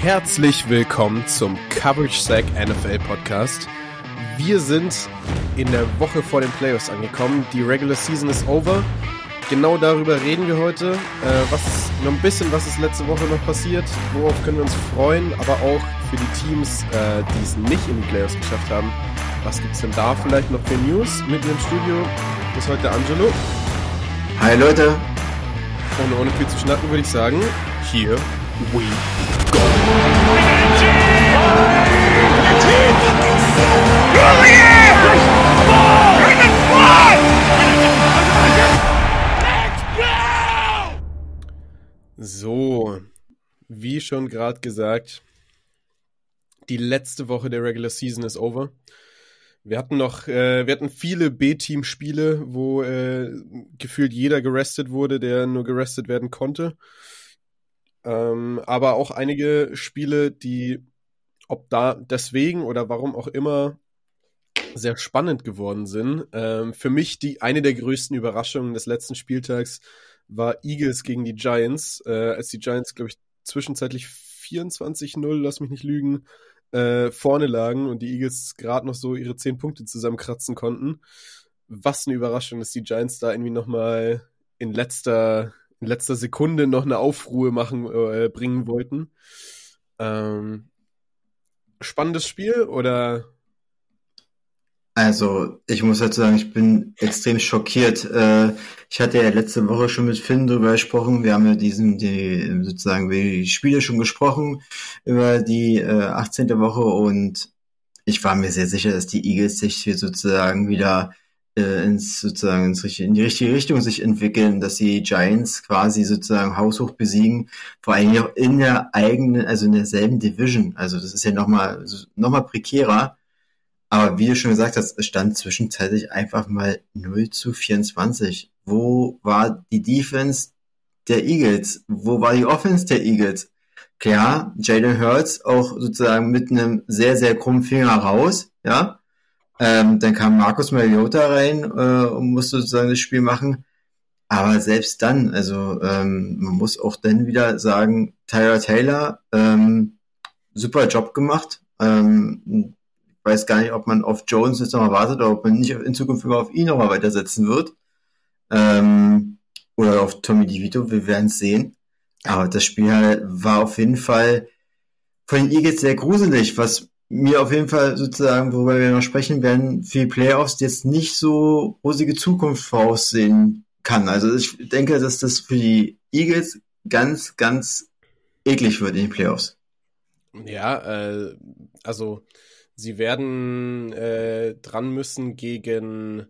Herzlich willkommen zum Coverage Sack NFL Podcast. Wir sind in der Woche vor den Playoffs angekommen. Die Regular Season ist over. Genau darüber reden wir heute. Äh, was noch ein bisschen, was ist letzte Woche noch passiert? Worauf können wir uns freuen? Aber auch für die Teams, äh, die es nicht in die Playoffs geschafft haben. Was gibt es denn da vielleicht noch für News? Mit im Studio ist heute Angelo. Hi Leute. Und ohne viel zu schnacken würde ich sagen, here we go. So, wie schon gerade gesagt, die letzte Woche der Regular Season ist over. Wir hatten noch, äh, wir hatten viele B-Team-Spiele, wo äh, gefühlt jeder gerestet wurde, der nur gerestet werden konnte. Ähm, aber auch einige Spiele, die, ob da deswegen oder warum auch immer, sehr spannend geworden sind. Ähm, für mich die eine der größten Überraschungen des letzten Spieltags war Eagles gegen die Giants, äh, als die Giants, glaube ich, zwischenzeitlich 24-0, lass mich nicht lügen, äh, vorne lagen und die Eagles gerade noch so ihre 10 Punkte zusammenkratzen konnten. Was eine Überraschung, dass die Giants da irgendwie nochmal in letzter, in letzter Sekunde noch eine Aufruhe machen, äh, bringen wollten. Ähm, spannendes Spiel oder also, ich muss dazu sagen, ich bin extrem schockiert. Äh, ich hatte ja letzte Woche schon mit Finn drüber gesprochen. Wir haben ja diesen, die, sozusagen, über die Spiele schon gesprochen, über die 18. Äh, Woche und ich war mir sehr sicher, dass die Eagles sich hier sozusagen wieder äh, ins, sozusagen ins, in die richtige Richtung sich entwickeln, dass die Giants quasi sozusagen haushoch besiegen, vor allem auch in der eigenen, also in derselben Division. Also das ist ja nochmal, nochmal prekärer aber wie du schon gesagt hast, es stand zwischenzeitlich einfach mal 0 zu 24. Wo war die Defense der Eagles? Wo war die Offense der Eagles? Klar, Jalen Hurts auch sozusagen mit einem sehr, sehr krummen Finger raus, ja. Ähm, dann kam Markus Mariota rein äh, und musste sozusagen das Spiel machen. Aber selbst dann, also ähm, man muss auch dann wieder sagen, Tyler Taylor, ähm, super Job gemacht. Ähm, weiß gar nicht, ob man auf Jones jetzt nochmal wartet oder ob man nicht in Zukunft immer auf ihn nochmal weitersetzen wird. Ähm, oder auf Tommy DeVito, wir werden es sehen. Aber das Spiel war auf jeden Fall von den Eagles sehr gruselig, was mir auf jeden Fall sozusagen, worüber wir noch sprechen werden, für die Playoffs jetzt nicht so rosige Zukunft voraussehen kann. Also ich denke, dass das für die Eagles ganz, ganz eklig wird in den Playoffs. Ja, äh, also Sie werden äh, dran müssen gegen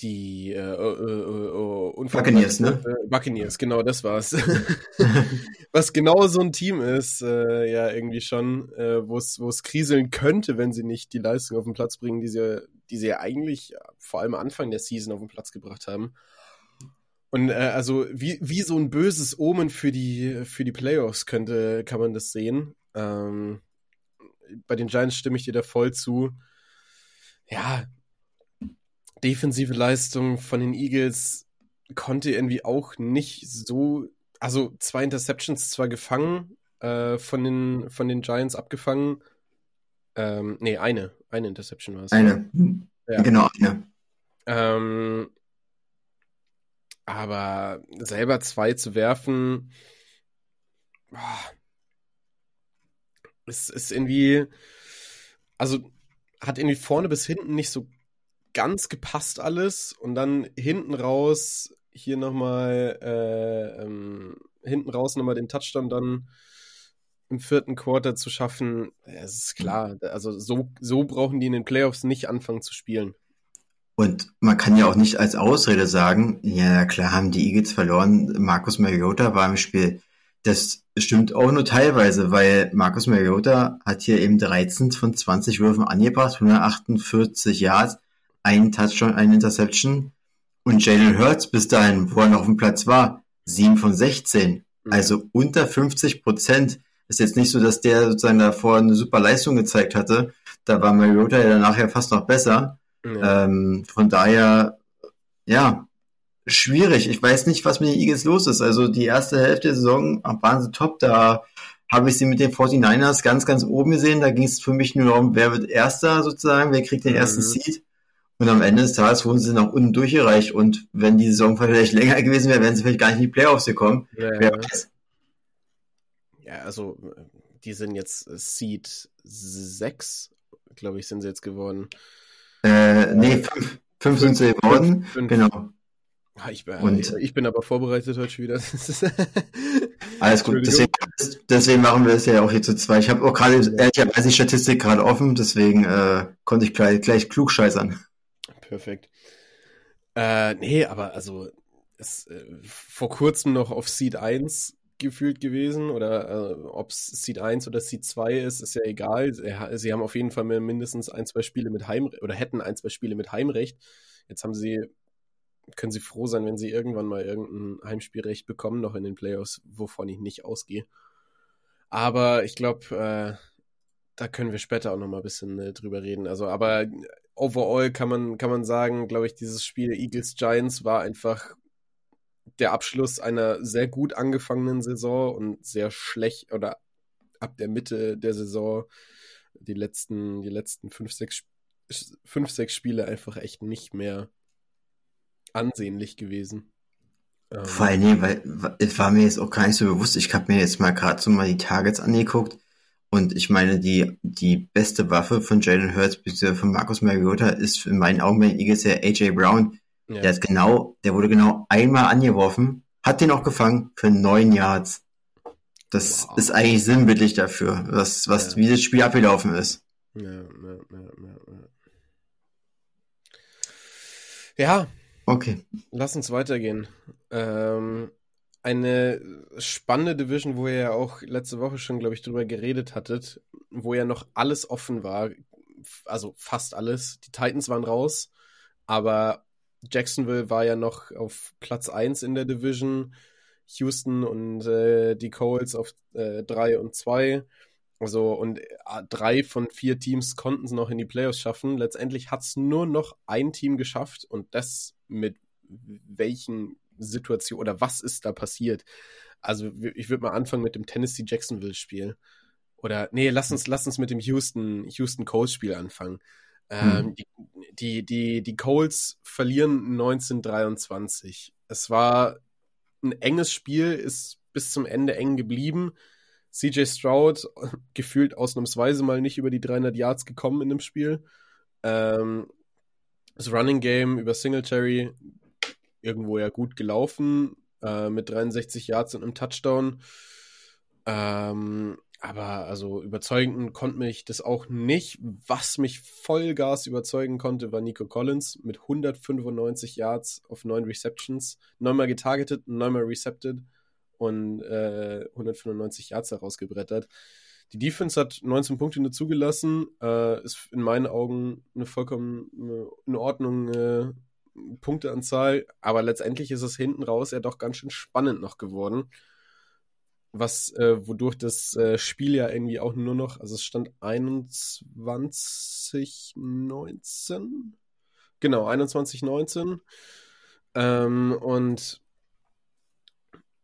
die äh, äh, äh, äh Buccaneers, ne? Buccaneers, genau, das war's. Was genau so ein Team ist, äh, ja, irgendwie schon, äh, wo es kriseln könnte, wenn sie nicht die Leistung auf den Platz bringen, die sie, die sie ja eigentlich vor allem Anfang der Season auf den Platz gebracht haben. Und äh, also wie, wie so ein böses Omen für die, für die Playoffs könnte, kann man das sehen. Ähm, bei den Giants stimme ich dir da voll zu. Ja, defensive Leistung von den Eagles konnte irgendwie auch nicht so, also zwei Interceptions zwar gefangen, äh, von, den, von den Giants abgefangen. Ähm, nee, eine. Eine Interception war es. Eine. Ja. Genau, eine. Ähm, aber selber zwei zu werfen, es ist irgendwie, also hat irgendwie vorne bis hinten nicht so ganz gepasst alles und dann hinten raus hier nochmal, äh, ähm, hinten raus nochmal den Touchdown dann im vierten Quarter zu schaffen, es ist klar, also so, so brauchen die in den Playoffs nicht anfangen zu spielen. Und man kann ja auch nicht als Ausrede sagen, ja klar haben die Eagles verloren, Markus Mariota war im Spiel. Das stimmt auch nur teilweise, weil Markus Mariota hat hier eben 13 von 20 Würfen angebracht, 148 Yards, ein Touchdown, ein Interception. Und Jalen Hurts bis dahin, wo er noch auf dem Platz war, 7 von 16. Mhm. Also unter 50 Prozent. Ist jetzt nicht so, dass der sozusagen davor eine super Leistung gezeigt hatte. Da war Mariota ja nachher fast noch besser. Ja. Ähm, von daher, ja, schwierig. Ich weiß nicht, was mit den Eagles los ist. Also die erste Hälfte der Saison waren sie top. Da habe ich sie mit den 49ers ganz, ganz oben gesehen. Da ging es für mich nur darum, wer wird Erster sozusagen, wer kriegt den mhm. ersten Seed. Und am Ende des Tages wurden sie nach unten durchgereicht. Und wenn die Saison vielleicht länger gewesen wäre, wären sie vielleicht gar nicht in die Playoffs gekommen. Ja, wer weiß. Ja, also die sind jetzt Seed 6, glaube ich, sind sie jetzt geworden. Äh, nee, 5 fünf sind sie geworden. Fünf. Genau. Ah, ich, bin, und, ich bin aber vorbereitet heute wieder. Alles gut, deswegen, deswegen, machen wir es ja auch hier zu zwei. Ich habe auch gerade ehrlicherweise die Statistik gerade offen, deswegen äh, konnte ich gleich, gleich klug scheißern. Perfekt. Äh, nee, aber also es, äh, vor kurzem noch auf Seed 1 gefühlt gewesen oder äh, ob es Seed 1 oder Seed 2 ist, ist ja egal. Sie haben auf jeden Fall mindestens ein, zwei Spiele mit Heim oder hätten ein, zwei Spiele mit Heimrecht. Jetzt haben sie können sie froh sein, wenn sie irgendwann mal irgendein Heimspielrecht bekommen, noch in den Playoffs, wovon ich nicht ausgehe. Aber ich glaube, äh, da können wir später auch noch mal ein bisschen äh, drüber reden. Also, aber overall kann man, kann man sagen, glaube ich, dieses Spiel Eagles Giants war einfach der Abschluss einer sehr gut angefangenen Saison und sehr schlecht oder ab der Mitte der Saison die letzten, die letzten fünf, sechs, fünf, sechs Spiele einfach echt nicht mehr ansehnlich gewesen. Ähm, Vor allem, weil es war mir jetzt auch gar nicht so bewusst. Ich habe mir jetzt mal gerade so mal die Targets angeguckt und ich meine, die, die beste Waffe von Jalen Hurts bzw. von Marcus Mariota ist in meinen Augen bei den Eagles ja AJ Brown. Ja. Der ist genau, der wurde genau einmal angeworfen, hat den auch gefangen für neun Yards. Das wow. ist eigentlich sinnbildlich dafür, was, was, ja. wie das Spiel abgelaufen ist. Ja, ja, ja, ja. ja. Okay. Lass uns weitergehen. Ähm, eine spannende Division, wo ihr ja auch letzte Woche schon, glaube ich, drüber geredet hattet, wo ja noch alles offen war, also fast alles. Die Titans waren raus, aber Jacksonville war ja noch auf Platz 1 in der Division, Houston und äh, die Coles auf 3 äh, und 2. Also, und äh, drei von vier Teams konnten es noch in die Playoffs schaffen. Letztendlich hat es nur noch ein Team geschafft und das mit welchen Situationen oder was ist da passiert. Also, ich würde mal anfangen mit dem Tennessee-Jacksonville-Spiel. Oder, nee, lass uns, lass uns mit dem Houston, Houston Coles-Spiel anfangen. Ähm, hm. die, die, die, die Coles verlieren 1923. Es war ein enges Spiel, ist bis zum Ende eng geblieben. CJ Stroud gefühlt ausnahmsweise mal nicht über die 300 Yards gekommen in dem Spiel. Ähm, das Running Game über Singletary irgendwo ja gut gelaufen äh, mit 63 Yards und einem Touchdown. Ähm, aber also überzeugend konnte mich das auch nicht. Was mich Vollgas überzeugen konnte, war Nico Collins mit 195 Yards auf 9 Receptions. Neunmal getargetet, neunmal recepted und äh, 195 Yards herausgebrettert. Die Defense hat 19 Punkte nur zugelassen, äh, ist in meinen Augen eine vollkommen in Ordnung äh, Punkteanzahl, aber letztendlich ist es hinten raus ja doch ganz schön spannend noch geworden. Was, äh, wodurch das äh, Spiel ja irgendwie auch nur noch, also es stand 21, 19. Genau, 21, 19. Ähm, und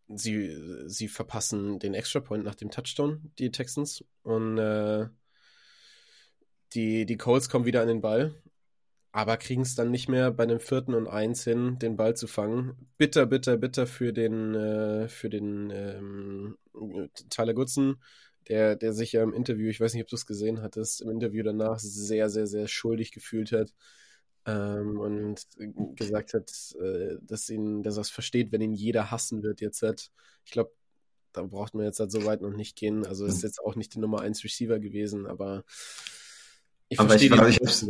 sie, sie verpassen den Extra Point nach dem Touchdown, die Texans. Und äh, die, die Colts kommen wieder an den Ball, aber kriegen es dann nicht mehr bei dem vierten und eins hin, den Ball zu fangen. Bitter, bitter, bitter für den, äh, für den ähm, Tyler Goodson, der, der sich ja im Interview, ich weiß nicht, ob du es gesehen hattest, im Interview danach sehr, sehr, sehr schuldig gefühlt hat ähm, und gesagt hat, äh, dass ihn, dass er es versteht, wenn ihn jeder hassen wird jetzt hat. Ich glaube, da braucht man jetzt halt so weit noch nicht gehen. Also ist hm. jetzt auch nicht die Nummer 1 Receiver gewesen, aber ich aber verstehe ich, ich hab's.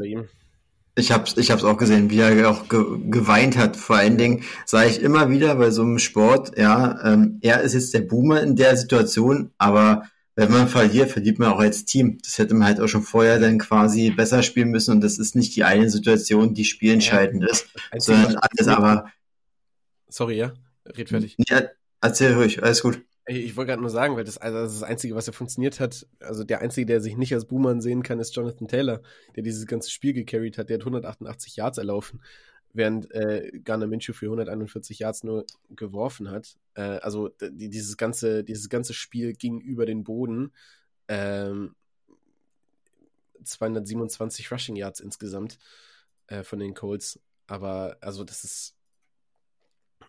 Ich hab's, ich hab's auch gesehen, wie er auch ge geweint hat. Vor allen Dingen sage ich immer wieder bei so einem Sport, ja, ähm, er ist jetzt der Boomer in der Situation, aber wenn man verliert, verliert man auch als Team. Das hätte man halt auch schon vorher dann quasi besser spielen müssen und das ist nicht die eine Situation, die spielentscheidend ja. ist, sondern alles aber. Sorry, ja? Red fertig. Ja, erzähl ruhig, alles gut. Ich wollte gerade nur sagen, weil das, also das, Einzige, was ja funktioniert hat, also der Einzige, der sich nicht als Boomer sehen kann, ist Jonathan Taylor, der dieses ganze Spiel gecarried hat. Der hat 188 Yards erlaufen. während äh, Garner Minshew für 141 Yards nur geworfen hat. Äh, also die, dieses ganze, dieses ganze Spiel ging über den Boden. Ähm, 227 Rushing Yards insgesamt äh, von den Colts. Aber also das ist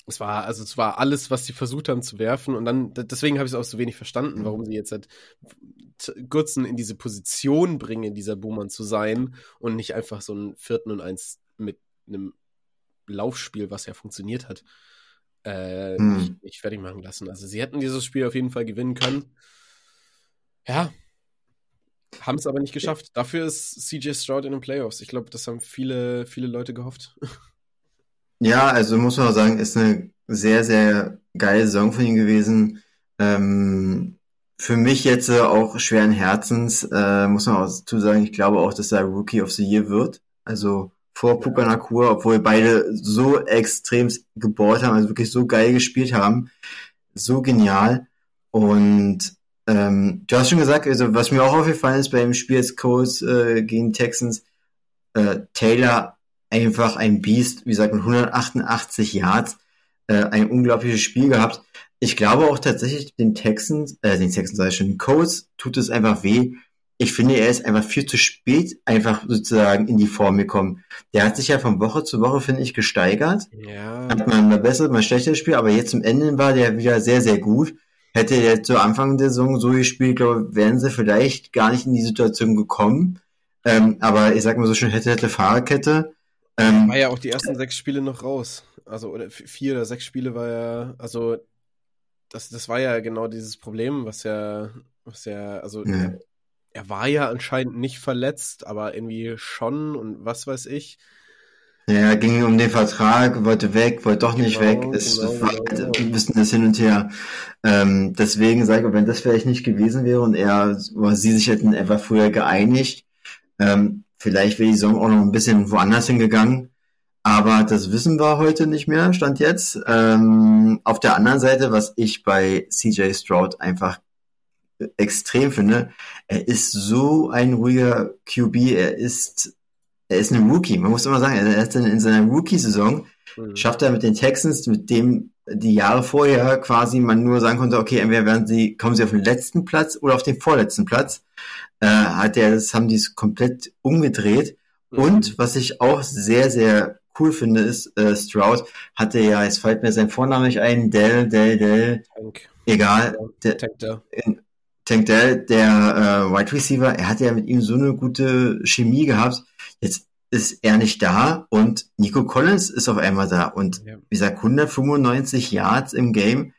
es war, also es war alles, was sie versucht haben zu werfen. Und dann, deswegen habe ich es auch so wenig verstanden, warum sie jetzt halt Gürzen in diese Position bringen, dieser Boomer zu sein und nicht einfach so einen vierten und eins mit einem Laufspiel, was ja funktioniert hat, äh, hm. nicht, nicht fertig machen lassen. Also sie hätten dieses Spiel auf jeden Fall gewinnen können. Ja, haben es aber nicht geschafft. Dafür ist CJ Stroud in den Playoffs. Ich glaube, das haben viele, viele Leute gehofft. Ja, also muss man auch sagen, ist eine sehr, sehr geile Saison von ihm gewesen. Ähm, für mich jetzt äh, auch schweren Herzens, äh, muss man auch dazu sagen, ich glaube auch, dass er Rookie of the Year wird. Also vor Puka Nakua, obwohl beide so extrem gebohrt haben, also wirklich so geil gespielt haben. So genial. Und ähm, du hast schon gesagt, also was mir auch aufgefallen ist beim Spiel des Colts äh, gegen Texans, äh, Taylor einfach ein Biest, wie gesagt, mit 188 Yards, äh, ein unglaubliches Spiel gehabt. Ich glaube auch tatsächlich den Texans, äh, den Texans sag ich schon, den Colts tut es einfach weh. Ich finde, er ist einfach viel zu spät einfach sozusagen in die Form gekommen. Der hat sich ja von Woche zu Woche, finde ich, gesteigert. Ja. Hat man mal besser, mal schlechteres Spiel, aber jetzt zum Ende war der wieder sehr, sehr gut. Hätte er zu Anfang der Saison so gespielt, glaube ich, wären sie vielleicht gar nicht in die Situation gekommen. Ähm, aber ich sag mal so schön, hätte, hätte Fahrerkette. Ähm, war ja auch die ersten sechs Spiele noch raus. Also, oder vier oder sechs Spiele war ja, also, das, das war ja genau dieses Problem, was ja, was ja, also, ja. Er, er, war ja anscheinend nicht verletzt, aber irgendwie schon und was weiß ich. Ja, ging um den Vertrag, wollte weg, wollte doch nicht genau, weg. Es genau, war genau, halt ein bisschen das Hin und Her. Ähm, deswegen sage ich, wenn das vielleicht nicht gewesen wäre und er oder sie sich hätten etwa früher geeinigt, ähm, Vielleicht wäre die Saison auch noch ein bisschen woanders hingegangen. Aber das wissen wir heute nicht mehr, stand jetzt. Ähm, auf der anderen Seite, was ich bei CJ Stroud einfach extrem finde, er ist so ein ruhiger QB, er ist, er ist ein Rookie. Man muss immer sagen, er ist in, in seiner Rookie-Saison, mhm. schafft er mit den Texans, mit dem die Jahre vorher quasi man nur sagen konnte, okay, entweder werden sie, kommen sie auf den letzten Platz oder auf den vorletzten Platz äh, hat er, das haben die komplett umgedreht. Mhm. Und was ich auch sehr, sehr cool finde, ist, äh, Stroud hatte ja, es fällt mir sein Vorname nicht ein, Dell, Dell, Dell, Tank. egal, der, Tank Dell. Tank Dell, der äh, Wide Receiver, er hatte ja mit ihm so eine gute Chemie gehabt. Jetzt ist er nicht da und Nico Collins ist auf einmal da und ja. wie gesagt 195 Yards im Game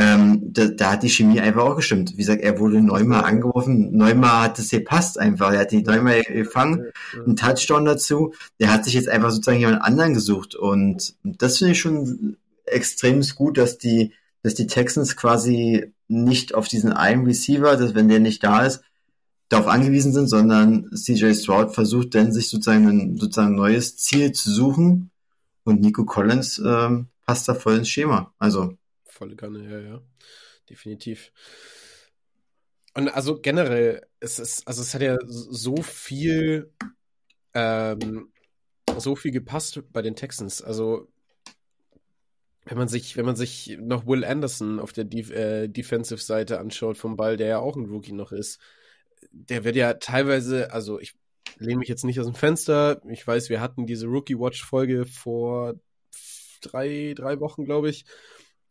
ähm, da, da hat die Chemie einfach auch gestimmt. Wie gesagt, er wurde neunmal angeworfen, neunmal hat es gepasst einfach. Er hat die neunmal gefangen, einen Touchdown dazu. Der hat sich jetzt einfach sozusagen jemand anderen gesucht und das finde ich schon extrem gut, dass die, dass die Texans quasi nicht auf diesen einen Receiver, dass wenn der nicht da ist, darauf angewiesen sind, sondern CJ Stroud versucht dann sich sozusagen ein sozusagen neues Ziel zu suchen und Nico Collins ähm, passt da voll ins Schema. Also volle Kanne, ja, ja. Definitiv. Und also generell, es ist, also es hat ja so viel, ähm, so viel gepasst bei den Texans. Also wenn man sich, wenn man sich noch Will Anderson auf der Def äh, Defensive-Seite anschaut vom Ball, der ja auch ein Rookie noch ist, der wird ja teilweise, also ich lehne mich jetzt nicht aus dem Fenster. Ich weiß, wir hatten diese Rookie Watch-Folge vor drei, drei Wochen, glaube ich.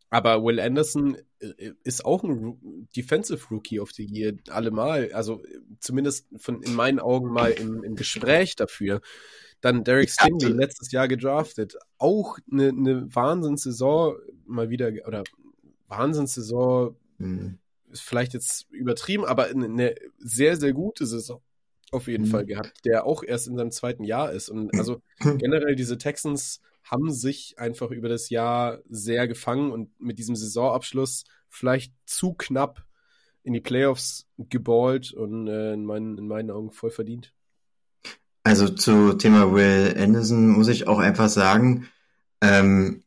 Aber Will Anderson äh, ist auch ein Defensive Rookie of the Year, allemal. Also zumindest von, in meinen Augen mal im, im Gespräch dafür. Dann Derek Stingley, letztes Jahr gedraftet. Auch eine, eine Wahnsinnssaison mal wieder, oder Wahnsinnssaison mhm. ist vielleicht jetzt übertrieben, aber eine sehr, sehr gute Saison auf jeden mhm. Fall gehabt, der auch erst in seinem zweiten Jahr ist. Und also generell diese Texans haben sich einfach über das Jahr sehr gefangen und mit diesem Saisonabschluss vielleicht zu knapp in die Playoffs geballt und äh, in, meinen, in meinen Augen voll verdient. Also zu Thema Will Anderson muss ich auch einfach sagen, ähm,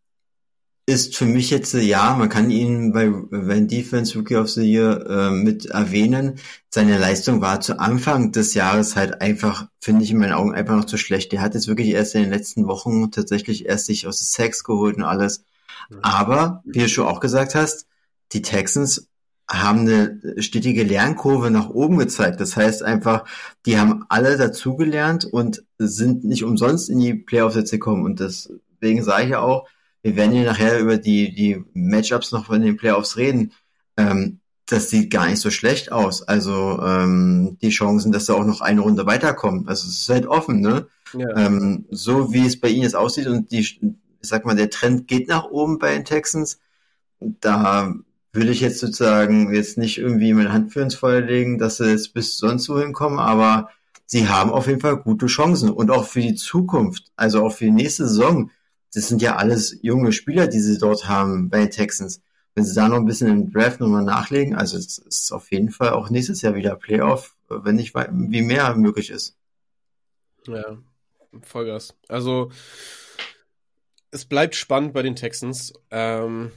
ist für mich jetzt, ja, man kann ihn bei Van Defense Rookie of the Year äh, mit erwähnen. Seine Leistung war zu Anfang des Jahres halt einfach, finde ich in meinen Augen, einfach noch zu schlecht. Der hat jetzt wirklich erst in den letzten Wochen tatsächlich erst sich aus den Sex geholt und alles. Aber, wie du schon auch gesagt hast, die Texans haben eine stetige Lernkurve nach oben gezeigt. Das heißt einfach, die haben alle dazugelernt und sind nicht umsonst in die Playoffs jetzt gekommen. Und deswegen sage ich ja auch, wir werden ja nachher über die, die Matchups noch in den Playoffs reden. Ähm, das sieht gar nicht so schlecht aus. Also ähm, die Chancen, dass da auch noch eine Runde weiterkommen. Also es ist halt offen, ne? Ja. Ähm, so wie es bei ihnen jetzt aussieht und die, ich sag mal, der Trend geht nach oben bei den Texans. Da würde ich jetzt sozusagen jetzt nicht irgendwie meine Hand für ins Feuer legen, dass sie jetzt bis sonst wohin kommen, aber sie haben auf jeden Fall gute Chancen und auch für die Zukunft, also auch für die nächste Saison. Das sind ja alles junge Spieler, die sie dort haben bei Texans. Wenn sie da noch ein bisschen im Draft nochmal nachlegen, also es ist auf jeden Fall auch nächstes Jahr wieder Playoff, wenn nicht wie mehr möglich ist. Ja, Vollgas. Also es bleibt spannend bei den Texans. Ähm,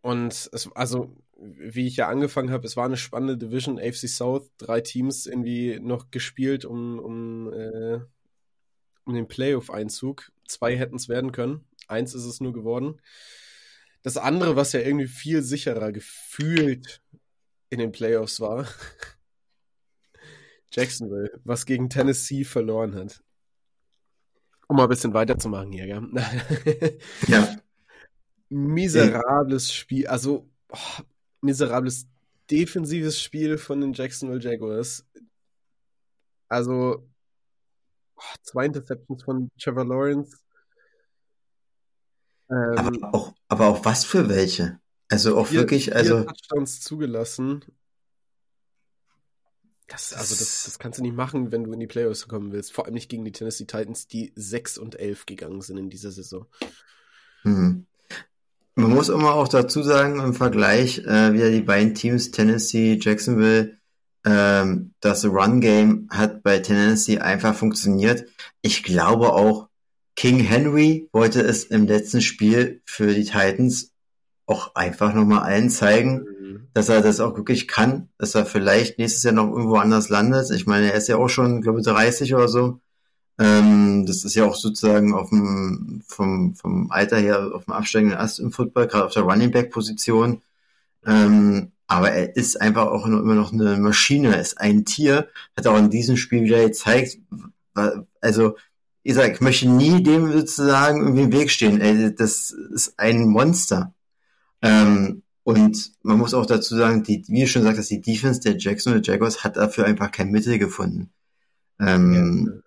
und es, also, wie ich ja angefangen habe, es war eine spannende Division, AFC South, drei Teams irgendwie noch gespielt um, um, äh, um den Playoff-Einzug. Zwei hätten es werden können, eins ist es nur geworden. Das andere, was ja irgendwie viel sicherer gefühlt in den Playoffs war, Jacksonville, was gegen Tennessee verloren hat. Um mal ein bisschen weiterzumachen hier, gell? ja miserables Spiel, also oh, miserables defensives Spiel von den Jacksonville Jaguars. Also zwei Interceptions von Trevor Lawrence. Ähm, aber, auch, aber auch was für welche? Also auch vier, wirklich, also. Touchdowns zugelassen. Das, also das, das kannst du nicht machen, wenn du in die Playoffs kommen willst. Vor allem nicht gegen die Tennessee Titans, die 6 und 11 gegangen sind in dieser Saison. Hm. Man muss immer auch dazu sagen, im Vergleich, äh, wieder die beiden Teams, Tennessee, Jacksonville, ähm, das Run-Game hat bei Tennessee einfach funktioniert. Ich glaube auch, King Henry wollte es im letzten Spiel für die Titans auch einfach nochmal allen zeigen, mhm. dass er das auch wirklich kann, dass er vielleicht nächstes Jahr noch irgendwo anders landet. Ich meine, er ist ja auch schon, glaube ich, 30 oder so. Ähm, das ist ja auch sozusagen auf dem, vom, vom Alter her auf dem absteigenden Ast im Football, gerade auf der Running Back Position. Ähm, aber er ist einfach auch immer noch eine Maschine, er ist ein Tier, hat auch in diesem Spiel wieder gezeigt, also ich sag, ich möchte nie dem sozusagen irgendwie im Weg stehen. Ey, das ist ein Monster. Ähm, und man muss auch dazu sagen, die, wie du schon sagst, dass die Defense der Jackson Jaguars hat dafür einfach kein Mittel gefunden. Ähm,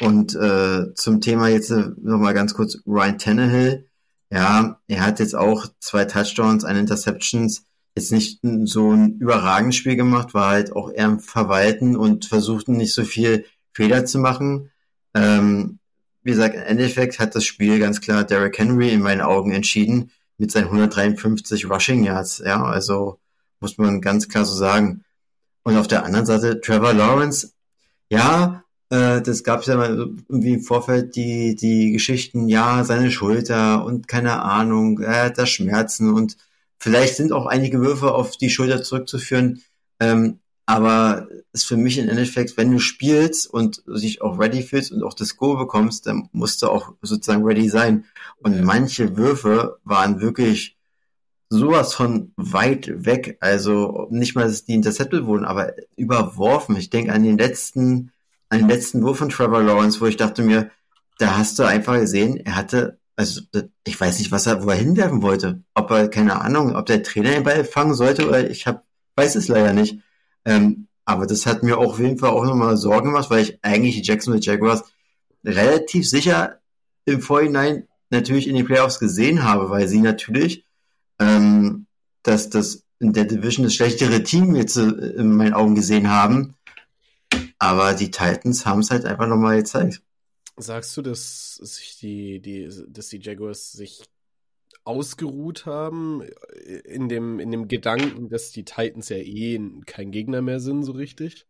ja. Und äh, zum Thema jetzt nochmal ganz kurz Ryan Tannehill. Ja, er hat jetzt auch zwei Touchdowns, eine Interceptions. Jetzt nicht so ein überragendes Spiel gemacht, war halt auch eher im Verwalten und versuchten nicht so viel Fehler zu machen. Ähm, wie gesagt, im Endeffekt hat das Spiel ganz klar Derrick Henry in meinen Augen entschieden mit seinen 153 Rushing Yards. Ja, also muss man ganz klar so sagen. Und auf der anderen Seite Trevor Lawrence, ja, äh, das gab es ja mal irgendwie im Vorfeld die, die Geschichten, ja, seine Schulter und keine Ahnung, er hat da Schmerzen und vielleicht sind auch einige Würfe auf die Schulter zurückzuführen. Ähm, aber ist für mich im Endeffekt, wenn du spielst und dich auch ready fühlst und auch das Go bekommst, dann musst du auch sozusagen ready sein. Und manche Würfe waren wirklich sowas von weit weg. Also nicht mal, dass die intercepted wurden, aber überworfen. Ich denke an den letzten einen letzten Wurf von Trevor Lawrence, wo ich dachte mir, da hast du einfach gesehen, er hatte, also ich weiß nicht, was er, wo er hinwerfen wollte. Ob er, keine Ahnung, ob der Trainer den Ball fangen sollte oder ich hab, weiß es leider nicht. Ähm, aber das hat mir auch auf jeden Fall auch nochmal Sorgen gemacht, weil ich eigentlich die Jacksonville Jaguars relativ sicher im Vorhinein natürlich in den Playoffs gesehen habe, weil sie natürlich ähm, dass das in der Division das schlechtere Team jetzt äh, in meinen Augen gesehen haben aber die Titans haben es halt einfach nochmal gezeigt. Sagst du, dass sich die, die, dass die Jaguars sich ausgeruht haben in dem, in dem Gedanken, dass die Titans ja eh kein Gegner mehr sind, so richtig?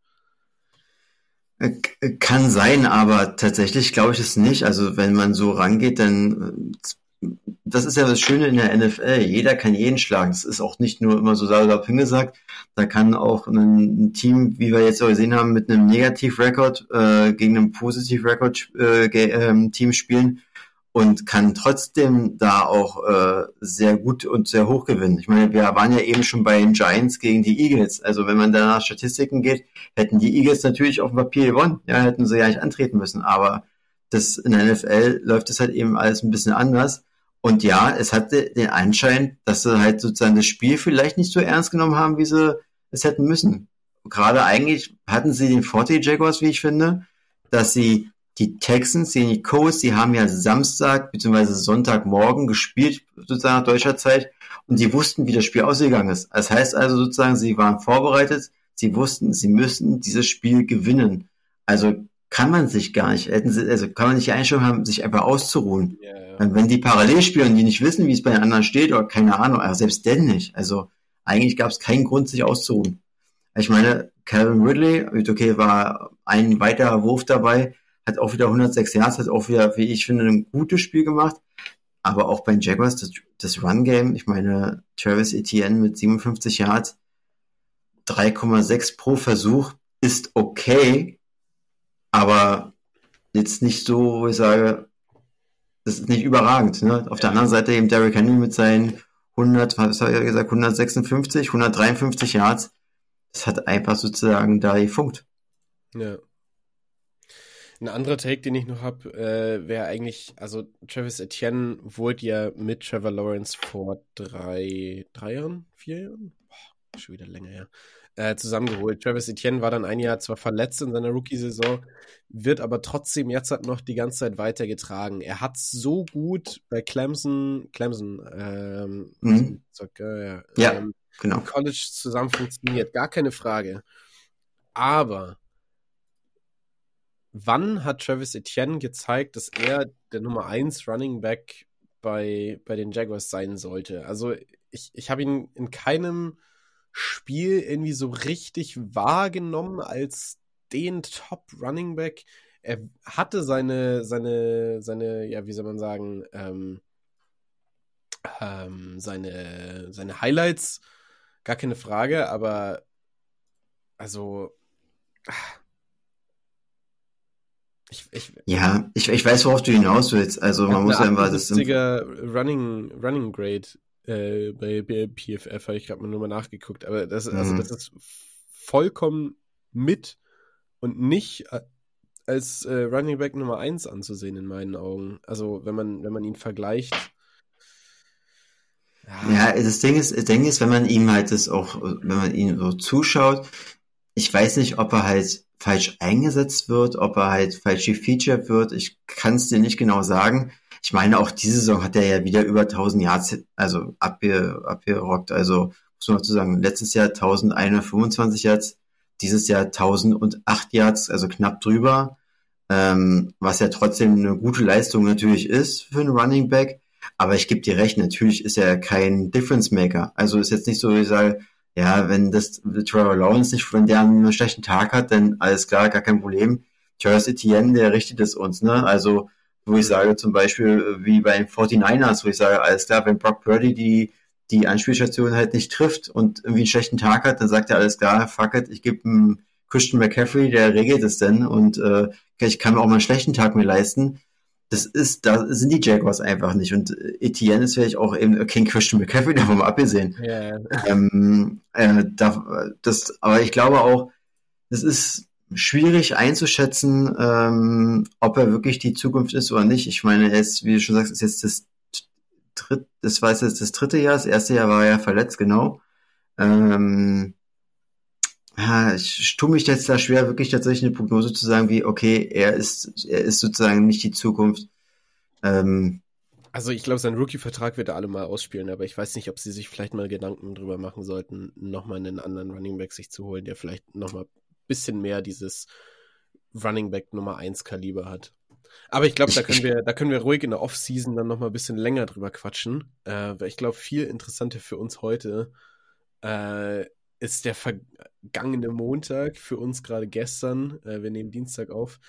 Äh, kann sein, aber tatsächlich glaube ich es nicht. Also wenn man so rangeht, dann äh, das ist ja das Schöne in der NFL. Jeder kann jeden schlagen. Das ist auch nicht nur immer so salopp hingesagt. Da kann auch ein, Team, wie wir jetzt gesehen haben, mit einem Negativ-Rekord äh, gegen ein Positiv-Rekord-Team äh, ähm, spielen und kann trotzdem da auch äh, sehr gut und sehr hoch gewinnen. Ich meine, wir waren ja eben schon bei den Giants gegen die Eagles. Also wenn man da nach Statistiken geht, hätten die Eagles natürlich auf dem Papier gewonnen. Ja, hätten sie ja nicht antreten müssen. Aber das in der NFL läuft es halt eben alles ein bisschen anders. Und ja, es hatte den Anschein, dass sie halt sozusagen das Spiel vielleicht nicht so ernst genommen haben, wie sie es hätten müssen. Gerade eigentlich hatten sie den 40 Jaguars, wie ich finde, dass sie die Texans, die Colts, die haben ja Samstag bzw. Sonntagmorgen gespielt, sozusagen nach deutscher Zeit, und die wussten, wie das Spiel ausgegangen ist. Das heißt also sozusagen, sie waren vorbereitet, sie wussten, sie müssen dieses Spiel gewinnen. Also kann man sich gar nicht, also kann man nicht die Einstellung haben, sich einfach auszuruhen. Ja, ja. Wenn die parallel spielen die nicht wissen, wie es bei den anderen steht, oder keine Ahnung, aber selbst denn nicht. Also eigentlich gab es keinen Grund, sich auszuruhen. Ich meine, Calvin Ridley, okay, war ein weiterer Wurf dabei, hat auch wieder 106 Yards, hat auch wieder, wie ich finde, ein gutes Spiel gemacht. Aber auch bei den Jaguars, das, das Run-Game, ich meine, Travis Etienne mit 57 Yards, 3,6 pro Versuch ist okay, aber jetzt nicht so, wo ich sage, das ist nicht überragend. Ne? Auf der anderen Seite eben Derrick Henry mit seinen 100, was hat er gesagt, 156, 153 Yards. Das hat einfach sozusagen da gefunkt. Ja. Ein anderer Take, den ich noch habe, äh, wäre eigentlich, also Travis Etienne wurde ja mit Trevor Lawrence vor drei, drei Jahren, vier Jahren? Boah, schon wieder länger her. Äh, zusammengeholt. Travis Etienne war dann ein Jahr zwar verletzt in seiner Rookie-Saison, wird aber trotzdem jetzt halt noch die ganze Zeit weitergetragen. Er hat so gut bei Clemson, Clemson, ähm, mhm. Äh, ja, ähm, genau. College zusammen funktioniert, gar keine Frage. Aber wann hat Travis Etienne gezeigt, dass er der Nummer 1 Running Back bei, bei den Jaguars sein sollte? Also ich, ich habe ihn in keinem Spiel irgendwie so richtig wahrgenommen als den Top Running Back. Er hatte seine, seine, seine, ja, wie soll man sagen, ähm, ähm, seine, seine Highlights, gar keine Frage, aber also ich, ich, ja, ich, ich weiß, worauf du hinaus willst. Also man muss immer das. Running, Running Grade äh, bei, bei PFF, habe ich gerade mal nur mal nachgeguckt. Aber das, also mhm. also das ist vollkommen mit und nicht äh, als äh, Running Back Nummer 1 anzusehen in meinen Augen. Also wenn man, wenn man ihn vergleicht. Ja. ja, das Ding ist, das Ding ist, wenn man ihm halt das auch, wenn man ihn so zuschaut, ich weiß nicht, ob er halt falsch eingesetzt wird, ob er halt falsch gefeatured wird. Ich kann es dir nicht genau sagen. Ich meine, auch diese Saison hat er ja wieder über 1000 Yards, also abge, abgerockt. Also muss man dazu sagen, letztes Jahr 1125 Yards, dieses Jahr 1008 Yards, also knapp drüber. Ähm, was ja trotzdem eine gute Leistung natürlich ist für einen Running Back. Aber ich gebe dir recht, natürlich ist er kein Difference Maker. Also ist jetzt nicht so, wie ich sage, ja, wenn das Trevor Lawrence nicht, wenn der einen schlechten Tag hat, dann alles klar, gar kein Problem. Travis Etienne, der richtet es uns, ne? Also, wo ich sage, zum Beispiel, wie bei den 49ers, wo ich sage, alles klar, wenn Brock Purdy die, die Anspielstation halt nicht trifft und irgendwie einen schlechten Tag hat, dann sagt er alles klar, fuck it, ich gebe einen Christian McCaffrey, der regelt es denn und äh, ich kann mir auch mal einen schlechten Tag mir leisten das ist, da sind die Jaguars einfach nicht. Und Etienne ist vielleicht auch eben King Christian McCaffrey davon abgesehen. Yeah. Ähm, äh, da, das, aber ich glaube auch, es ist schwierig einzuschätzen, ähm, ob er wirklich die Zukunft ist oder nicht. Ich meine, er ist, wie du schon sagst, ist jetzt das dritte, das war jetzt das dritte Jahr, das erste Jahr war er verletzt, genau. Ähm, ja, ich tue mich jetzt da schwer, wirklich tatsächlich eine Prognose zu sagen, wie, okay, er ist, er ist sozusagen nicht die Zukunft. Ähm, also ich glaube, sein Rookie-Vertrag wird er alle mal ausspielen, aber ich weiß nicht, ob sie sich vielleicht mal Gedanken drüber machen sollten, nochmal einen anderen Running Back sich zu holen, der vielleicht nochmal bisschen mehr dieses Running Back Nummer 1 Kaliber hat. Aber ich glaube, da können wir, da können wir ruhig in der Offseason dann nochmal ein bisschen länger drüber quatschen. Äh, weil ich glaube, viel interessanter für uns heute äh, ist der vergangene Montag, für uns gerade gestern, äh, wir nehmen Dienstag auf,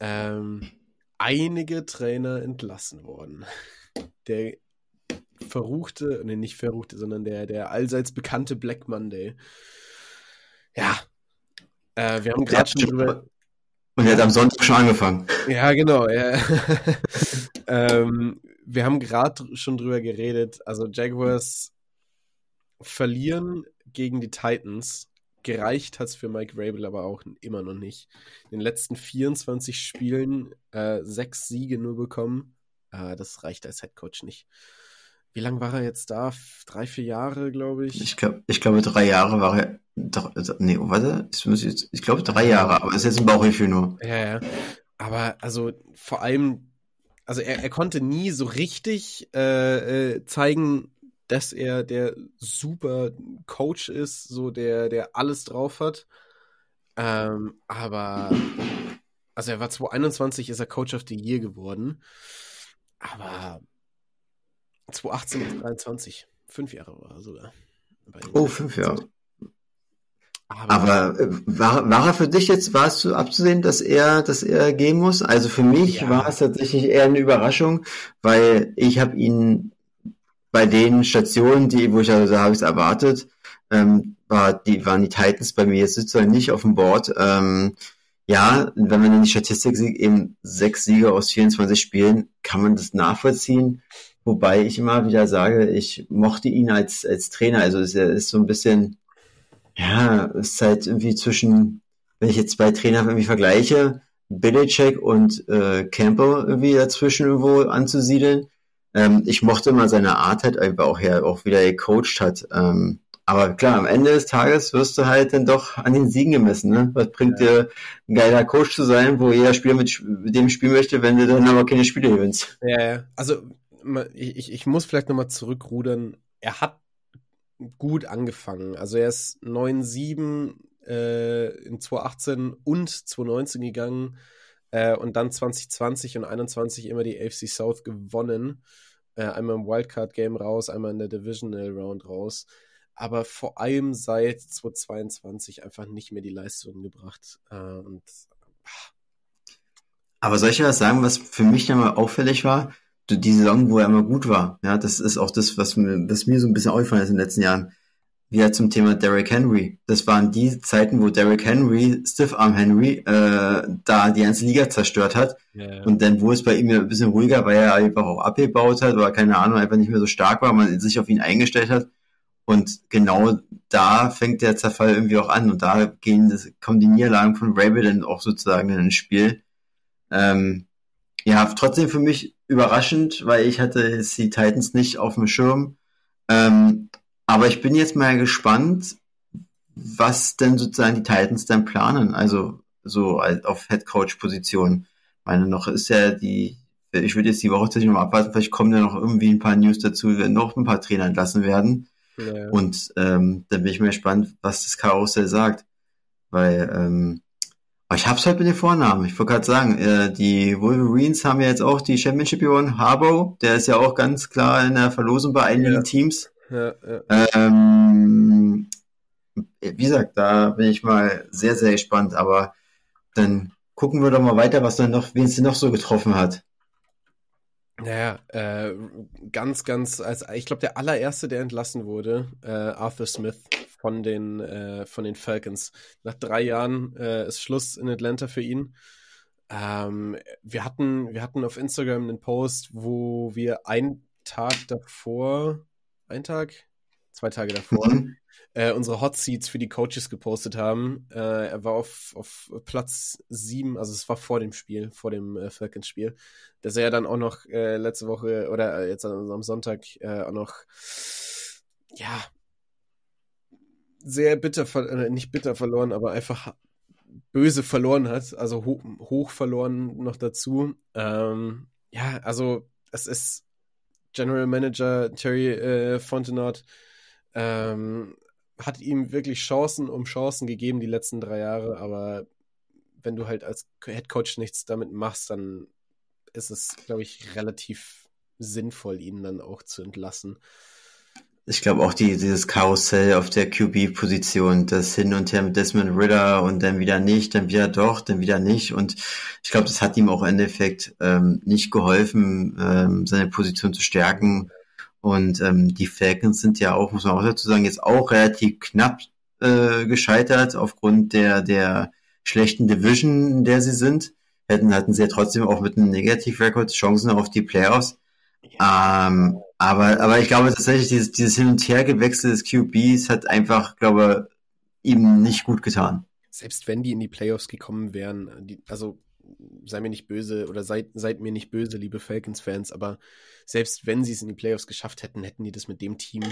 ähm, einige Trainer entlassen worden. Der verruchte, nee, nicht verruchte, sondern der, der allseits bekannte Black Monday. Ja. Äh, wir haben gerade schon drüber. Und er hat am Sonntag schon angefangen. Ja, genau. Ja. ähm, wir haben gerade schon drüber geredet. Also Jaguars verlieren gegen die Titans. Gereicht hat es für Mike Rabel aber auch immer noch nicht. In den letzten 24 Spielen äh, sechs Siege nur bekommen. Äh, das reicht als Headcoach nicht. Wie lange war er jetzt da? Drei, vier Jahre, glaube ich. Ich, glaub, ich glaube, drei Jahre war er. Also, nee, warte. Ich, muss jetzt, ich glaube, drei Jahre, aber es ist jetzt ein Bauchgefühl nur. Ja, ja. Aber also vor allem, also er, er konnte nie so richtig äh, äh, zeigen, dass er der super Coach ist, so der, der alles drauf hat. Ähm, aber also er war 2021 ist er Coach of the Year geworden. Aber 2018 bis 23, fünf Jahre war er sogar. Oh, fünf Jahre. Aber, Aber äh, war, war er für dich jetzt, war es abzusehen, dass er, dass er gehen muss? Also für mich ja. war es tatsächlich eher eine Überraschung, weil ich habe ihn bei den Stationen, die, wo ich also habe ich es erwartet, ähm, war, die waren die Titans bei mir jetzt sozusagen nicht auf dem Board. Ähm, ja, wenn man in die Statistik sieht, eben sechs Siege aus 24 Spielen, kann man das nachvollziehen. Wobei ich immer wieder sage, ich mochte ihn als, als Trainer. Also es ist so ein bisschen, ja, es ist halt irgendwie zwischen, wenn ich jetzt zwei Trainer irgendwie vergleiche, Belichick und äh, Campbell irgendwie dazwischen irgendwo anzusiedeln. Ähm, ich mochte immer seine Art halt einfach auch her, auch wieder gecoacht hat. Ähm, aber klar, am Ende des Tages wirst du halt dann doch an den Siegen gemessen. Ne? Was bringt ja. dir ein geiler Coach zu sein, wo jeder Spieler mit, mit dem spielen möchte, wenn du dann aber keine Spiele gewinnst? Ja, ja. Also ich, ich muss vielleicht nochmal zurückrudern. Er hat gut angefangen. Also er ist 9-7 äh, in 2018 und 2019 gegangen äh, und dann 2020 und 2021 immer die AFC South gewonnen. Äh, einmal im Wildcard-Game raus, einmal in der Divisional Round raus aber vor allem seit 2022 einfach nicht mehr die Leistungen gebracht. Äh, und, aber soll ich was sagen, was für mich dann mal auffällig war? Die Saison, wo er immer gut war. Ja, das ist auch das, was mir, was mir so ein bisschen aufgefallen ist in den letzten Jahren. Wie zum Thema Derrick Henry. Das waren die Zeiten, wo Derrick Henry, Stiffarm Henry, äh, da die ganze Liga zerstört hat. Yeah. Und dann, wo es bei ihm ein bisschen ruhiger, weil er einfach auch abgebaut hat oder keine Ahnung, einfach nicht mehr so stark war, man sich auf ihn eingestellt hat, und genau da fängt der Zerfall irgendwie auch an und da gehen, das, kommen die Niederlagen von Rabel dann auch sozusagen in ins Spiel. Ähm, ja, trotzdem für mich überraschend, weil ich hatte jetzt die Titans nicht auf dem Schirm. Ähm, aber ich bin jetzt mal gespannt, was denn sozusagen die Titans dann planen, also so auf Head Coach Position. Meine noch ist ja die, ich würde jetzt die Woche tatsächlich mal abwarten, vielleicht kommen da noch irgendwie ein paar News dazu, wenn noch ein paar Trainer entlassen werden. Ja. Und ähm, dann bin ich mal gespannt, was das Karussell sagt. Weil, ähm, aber ich hab's halt mit den Vornamen. Ich wollte gerade sagen, äh, die Wolverines haben ja jetzt auch die Championship gewonnen. Harbour, der ist ja auch ganz klar in der Verlosung bei einigen ja. Teams. Ja, ja. Ähm, wie gesagt, da bin ich mal sehr, sehr gespannt. Aber dann gucken wir doch mal weiter, was dann noch, wen es denn noch so getroffen hat. Naja, äh, ganz, ganz, als ich glaube, der allererste, der entlassen wurde, äh, Arthur Smith von den, äh, von den Falcons. Nach drei Jahren äh, ist Schluss in Atlanta für ihn. Ähm, wir, hatten, wir hatten auf Instagram einen Post, wo wir einen Tag davor, ein Tag, zwei Tage davor, mhm äh, unsere Hot Seats für die Coaches gepostet haben. Äh, er war auf, auf Platz sieben, also es war vor dem Spiel, vor dem äh, Falcons-Spiel, dass er dann auch noch äh, letzte Woche oder jetzt am Sonntag äh, auch noch, ja, sehr bitter, äh, nicht bitter verloren, aber einfach böse verloren hat, also ho hoch verloren noch dazu. Ähm, ja, also es ist General Manager Terry äh, Fontenot ähm, hat ihm wirklich Chancen um Chancen gegeben die letzten drei Jahre, aber wenn du halt als Head Coach nichts damit machst, dann ist es, glaube ich, relativ sinnvoll, ihn dann auch zu entlassen. Ich glaube auch die, dieses Karussell auf der QB-Position, das hin und her mit Desmond Ritter und dann wieder nicht, dann wieder doch, dann wieder nicht. Und ich glaube, das hat ihm auch im Endeffekt ähm, nicht geholfen, ähm, seine Position zu stärken. Und ähm, die Falcons sind ja auch, muss man auch dazu sagen, jetzt auch relativ knapp äh, gescheitert aufgrund der, der schlechten Division, in der sie sind. Hätten, hatten sie ja trotzdem auch mit einem Negativrekord Chancen auf die Playoffs. Ähm, aber, aber ich glaube tatsächlich, dieses, dieses Hin- und Hergewechsel des QBs hat einfach, glaube ihm nicht gut getan. Selbst wenn die in die Playoffs gekommen wären, die, also sei mir nicht böse oder seid, seid mir nicht böse, liebe Falcons-Fans, aber selbst wenn sie es in die Playoffs geschafft hätten, hätten die das mit dem Team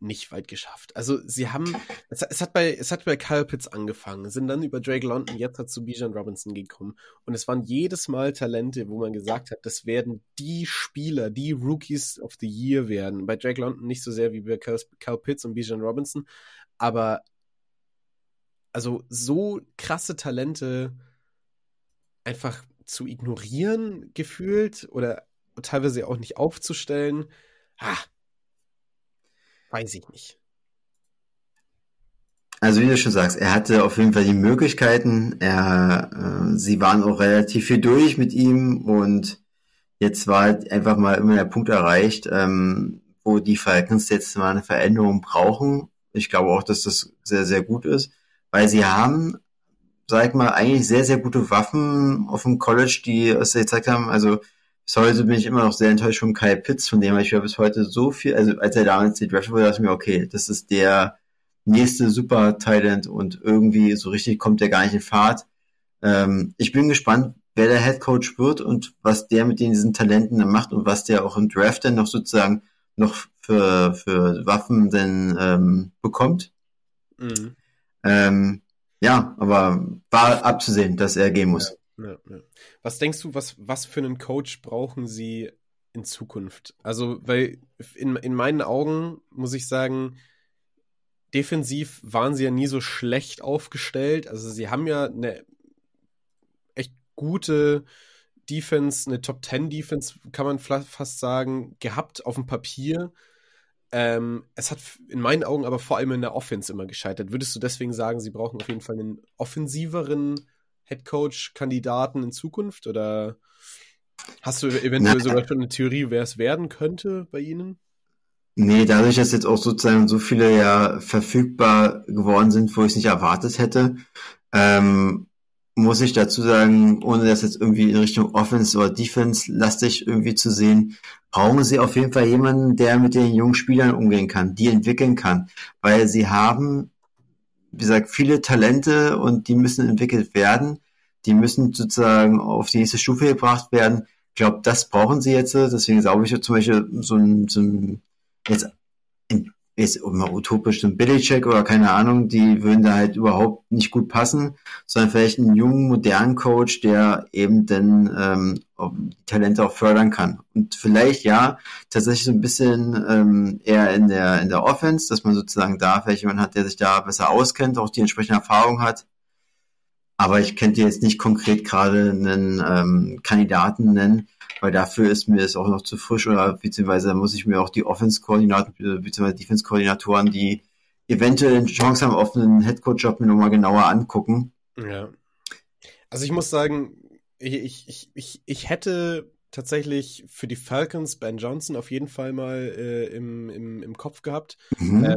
nicht weit geschafft. Also sie haben, es, es, hat bei, es hat bei Kyle Pitts angefangen, sind dann über Drake London, jetzt hat zu Bijan Robinson gekommen. Und es waren jedes Mal Talente, wo man gesagt hat, das werden die Spieler, die Rookies of the Year werden. Bei Drake London nicht so sehr wie bei Kyle, Kyle Pitts und Bijan Robinson, aber also so krasse Talente einfach zu ignorieren gefühlt oder teilweise auch nicht aufzustellen, ah, weiß ich nicht. Also wie du schon sagst, er hatte auf jeden Fall die Möglichkeiten. Er, äh, sie waren auch relativ viel durch mit ihm und jetzt war halt einfach mal immer der Punkt erreicht, ähm, wo die Falcons jetzt mal eine Veränderung brauchen. Ich glaube auch, dass das sehr, sehr gut ist, weil sie haben sag ich mal, eigentlich sehr, sehr gute Waffen auf dem College, die es gezeigt haben. Also bis heute bin ich immer noch sehr enttäuscht von Kyle Pitts, von dem ich ja bis heute so viel, also als er damals die Draft wurde, dachte ich mir, okay, das ist der nächste super Talent und irgendwie so richtig kommt der gar nicht in Fahrt. Ähm, ich bin gespannt, wer der Head Coach wird und was der mit diesen Talenten dann macht und was der auch im Draft dann noch sozusagen noch für, für Waffen denn ähm, bekommt. Mhm. Ähm, ja, aber war abzusehen, dass er gehen muss. Ja, ja, ja. Was denkst du, was, was für einen Coach brauchen sie in Zukunft? Also, weil in, in meinen Augen muss ich sagen, defensiv waren sie ja nie so schlecht aufgestellt. Also, sie haben ja eine echt gute Defense, eine Top 10 Defense, kann man fast sagen, gehabt auf dem Papier. Ähm, es hat in meinen Augen aber vor allem in der Offense immer gescheitert. Würdest du deswegen sagen, sie brauchen auf jeden Fall einen offensiveren Headcoach-Kandidaten in Zukunft? Oder hast du eventuell sogar schon eine Theorie, wer es werden könnte bei ihnen? Nee, dadurch, dass jetzt auch sozusagen so viele ja verfügbar geworden sind, wo ich es nicht erwartet hätte, ähm, muss ich dazu sagen, ohne das jetzt irgendwie in Richtung Offense oder Defense lastig irgendwie zu sehen, brauchen sie auf jeden Fall jemanden, der mit den jungen Spielern umgehen kann, die entwickeln kann, weil sie haben, wie gesagt, viele Talente und die müssen entwickelt werden, die müssen sozusagen auf die nächste Stufe gebracht werden. Ich glaube, das brauchen sie jetzt, deswegen glaube ich zum Beispiel so ein, so ein jetzt ist immer utopisch, so ein Billycheck oder keine Ahnung, die würden da halt überhaupt nicht gut passen, sondern vielleicht einen jungen, modernen Coach, der eben dann ähm, Talente auch fördern kann. Und vielleicht ja, tatsächlich so ein bisschen ähm, eher in der in der Offense, dass man sozusagen da vielleicht jemanden hat, der sich da besser auskennt, auch die entsprechende Erfahrung hat. Aber ich könnte jetzt nicht konkret gerade einen ähm, Kandidaten nennen, weil dafür ist mir es auch noch zu frisch oder beziehungsweise muss ich mir auch die Offense-Koordinatoren beziehungsweise Defense-Koordinatoren, die eventuell eine Chance haben auf einen Headcoach-Job mir nochmal genauer angucken. Ja. Also ich muss sagen, ich, ich, ich, ich hätte tatsächlich für die Falcons Ben Johnson auf jeden Fall mal äh, im, im, im Kopf gehabt. Mhm. Äh,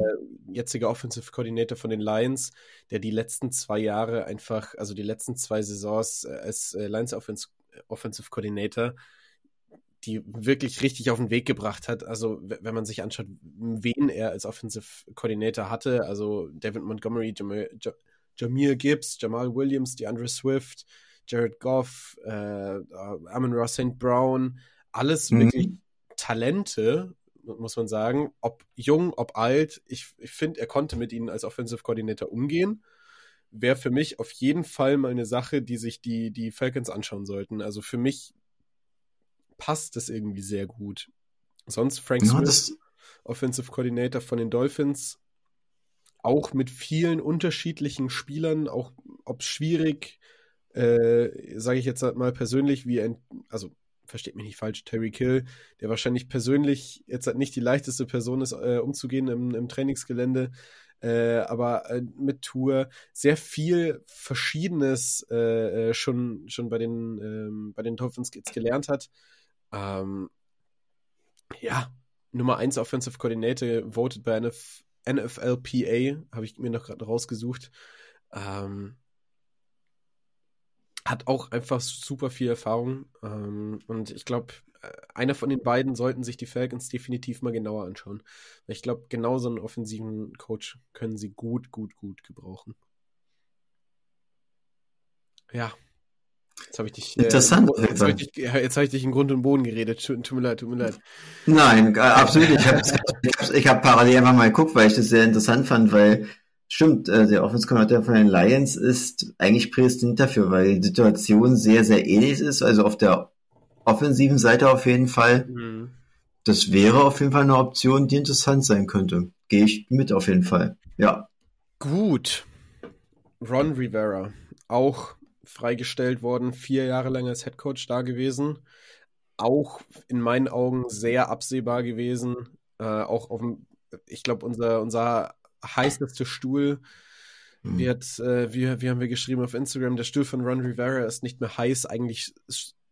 jetziger Offensive Coordinator von den Lions, der die letzten zwei Jahre einfach, also die letzten zwei Saisons äh, als äh, Lions Offense, Offensive Coordinator die wirklich richtig auf den Weg gebracht hat. Also, wenn man sich anschaut, wen er als Offensive Coordinator hatte, also David Montgomery, Jamir, Jamir Gibbs, Jamal Williams, DeAndre Swift, Jared Goff, äh, Amon Ross St. Brown, alles mhm. wirklich Talente, muss man sagen, ob jung, ob alt. Ich, ich finde, er konnte mit ihnen als Offensive Coordinator umgehen. Wäre für mich auf jeden Fall mal eine Sache, die sich die, die Falcons anschauen sollten. Also für mich passt das irgendwie sehr gut. Sonst Frank ja, Smith, Offensive Coordinator von den Dolphins, auch mit vielen unterschiedlichen Spielern, auch ob schwierig, äh, sage ich jetzt halt mal persönlich, wie ein, also versteht mich nicht falsch, Terry Kill, der wahrscheinlich persönlich jetzt halt nicht die leichteste Person ist, äh, umzugehen im, im Trainingsgelände, äh, aber äh, mit Tour sehr viel Verschiedenes äh, äh schon, schon bei den, ähm, bei den Dolphins jetzt gelernt hat. Ähm, ja, Nummer 1 Offensive Coordinator, voted bei NF NFLPA, habe ich mir noch gerade rausgesucht. Ähm, hat auch einfach super viel Erfahrung. Ähm, und ich glaube, äh, einer von den beiden sollten sich die Falcons definitiv mal genauer anschauen. Ich glaube, genau so einen offensiven Coach können sie gut, gut, gut gebrauchen. Ja. Jetzt habe ich dich. Äh, Interessant. Äh, jetzt habe ich, hab ich dich in Grund und Boden geredet. Tut, mir leid, tut mir leid. Nein, äh, absolut. Ich habe ich hab parallel einfach mal geguckt, weil ich das sehr interessant fand, weil stimmt, äh, der Offense Coordinator von den Lions ist eigentlich prädestiniert dafür, weil die Situation sehr, sehr ähnlich ist. Also auf der offensiven Seite auf jeden Fall. Mhm. Das wäre auf jeden Fall eine Option, die interessant sein könnte. Gehe ich mit auf jeden Fall. Ja. Gut. Ron Rivera, auch freigestellt worden, vier Jahre lang als Head Coach da gewesen. Auch in meinen Augen sehr absehbar gewesen. Äh, auch auf dem, ich glaube, unser, unser heißester Stuhl mhm. wird, äh, wie, wie haben wir geschrieben auf Instagram, der Stuhl von Ron Rivera ist nicht mehr heiß, eigentlich,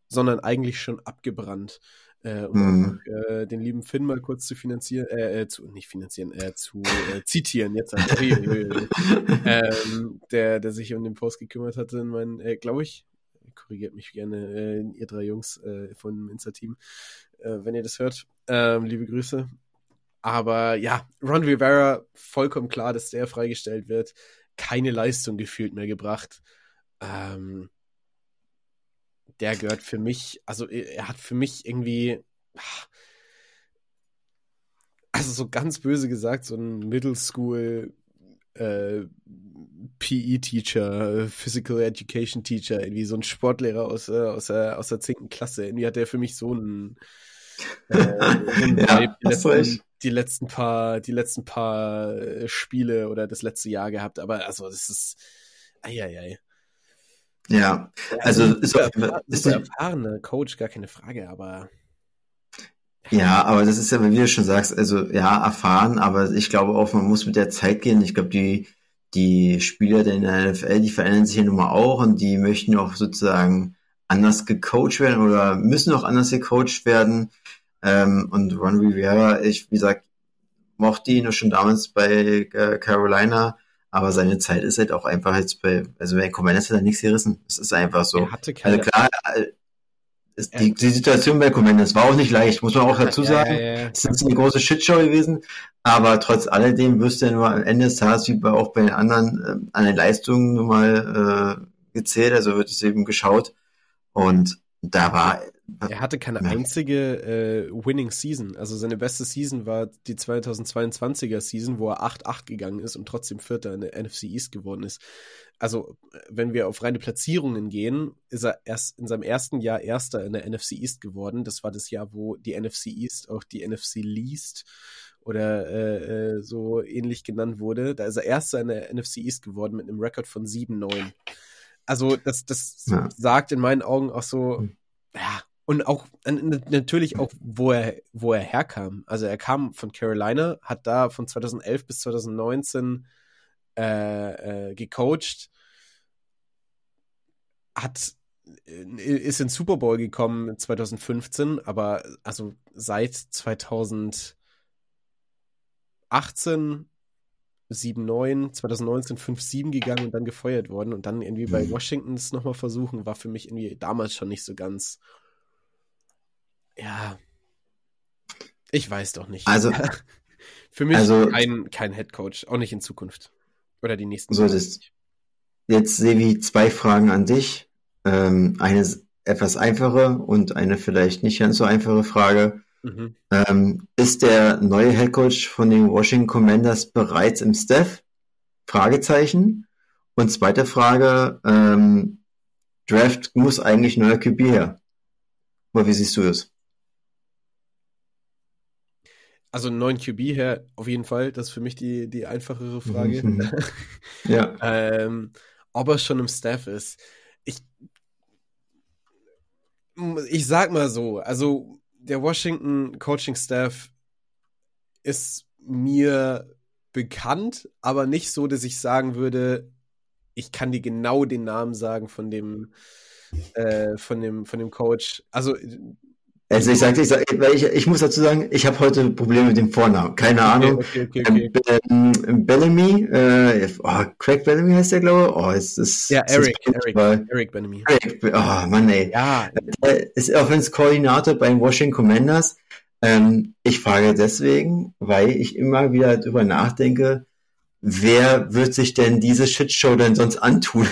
sondern eigentlich schon abgebrannt. Äh, um mhm. auch, äh, den lieben Finn mal kurz zu finanzieren, äh, äh zu, nicht finanzieren, äh, zu äh, zitieren, jetzt halt, ähm, der, der sich um den Post gekümmert hatte, in meinen, äh, glaube ich, korrigiert mich gerne, ihr drei Jungs von Insta-Team, äh, wenn ihr das hört. Ähm, liebe Grüße. Aber ja, Ron Rivera, vollkommen klar, dass der freigestellt wird. Keine Leistung gefühlt mehr gebracht. Ähm, der gehört für mich, also er hat für mich irgendwie, also so ganz böse gesagt, so ein Middle School äh, PE-Teacher, Physical Education Teacher, irgendwie so ein Sportlehrer aus, äh, aus, der, aus der 10. Klasse. Irgendwie hat der für mich so einen, äh, ja, die, letzten, die, letzten, paar, die letzten paar äh, Spiele oder das letzte Jahr gehabt. Aber also das ist, eieiei. Ja, also, also ist, auf, ist super erfahrener Coach, gar keine Frage, aber. Ja, aber das ist ja, wie du schon sagst, also ja, erfahren, aber ich glaube auch, man muss mit der Zeit gehen. Ich glaube, die, die Spieler der NFL, die verändern sich ja nun mal auch und die möchten auch sozusagen anders gecoacht werden oder müssen auch anders gecoacht werden. Ähm, und Ron Rivera, ich, wie gesagt, mochte ihn schon damals bei äh, Carolina aber seine Zeit ist halt auch einfach jetzt bei, also bei Commanders hat er nichts gerissen. Es ist einfach so. Er hatte keine, also klar, äh, ist die, die Situation bei Commanders war auch nicht leicht, muss man auch dazu sagen. Ja, ja, ja. Es ist eine große Shitshow gewesen, aber trotz alledem wirst du ja nur am Ende des Tages, wie bei, auch bei den anderen, äh, an den Leistungen nun mal äh, gezählt, also wird es eben geschaut. Und da war er hatte keine ja. einzige äh, Winning Season. Also seine beste Season war die 2022er Season, wo er 8-8 gegangen ist und trotzdem Vierter in der NFC East geworden ist. Also, wenn wir auf reine Platzierungen gehen, ist er erst in seinem ersten Jahr Erster in der NFC East geworden. Das war das Jahr, wo die NFC East auch die NFC Least oder äh, äh, so ähnlich genannt wurde. Da ist er Erster in der NFC East geworden mit einem Rekord von 7-9. Also, das, das ja. sagt in meinen Augen auch so, hm. ja, und auch natürlich auch, wo er, wo er herkam. Also er kam von Carolina, hat da von 2011 bis 2019 äh, äh, gecoacht, hat äh, ist in Super Bowl gekommen 2015, aber also seit 2018 7-9, 2019 5-7 gegangen und dann gefeuert worden und dann irgendwie bei mhm. Washington es nochmal versuchen, war für mich irgendwie damals schon nicht so ganz ja. Ich weiß doch nicht. Also. Für mich also, kein, kein Head Coach, auch nicht in Zukunft. Oder die nächsten so. Das, jetzt, Sevi, zwei Fragen an dich. Ähm, eine etwas einfache und eine vielleicht nicht ganz so einfache Frage. Mhm. Ähm, ist der neue Head Coach von den Washington Commanders bereits im Staff? Fragezeichen. Und zweite Frage, ähm, Draft muss eigentlich neuer QB her. Aber wie siehst du das? Also einen neuen QB her, auf jeden Fall. Das ist für mich die, die einfachere Frage. Mhm. ja. ähm, ob er schon im Staff ist. Ich, ich sag mal so, also der Washington Coaching Staff ist mir bekannt, aber nicht so, dass ich sagen würde, ich kann dir genau den Namen sagen von dem, äh, von dem, von dem Coach. Also Also ich sage, ich, sag, ich, ich muss dazu sagen, ich habe heute Probleme mit dem Vornamen. Keine Ahnung. Okay, okay, okay, ähm, Bellamy, äh, oh, Craig Bellamy heißt der, glaube ich. Oh, es ist, ja, Eric, Eric, Eric, Eric Bellamy. Eric, oh Mann, ey. Ja. Er ist Offense-Koordinator bei Washington Commanders. Ähm, ich frage deswegen, weil ich immer wieder darüber nachdenke, wer wird sich denn diese Shitshow denn sonst antun?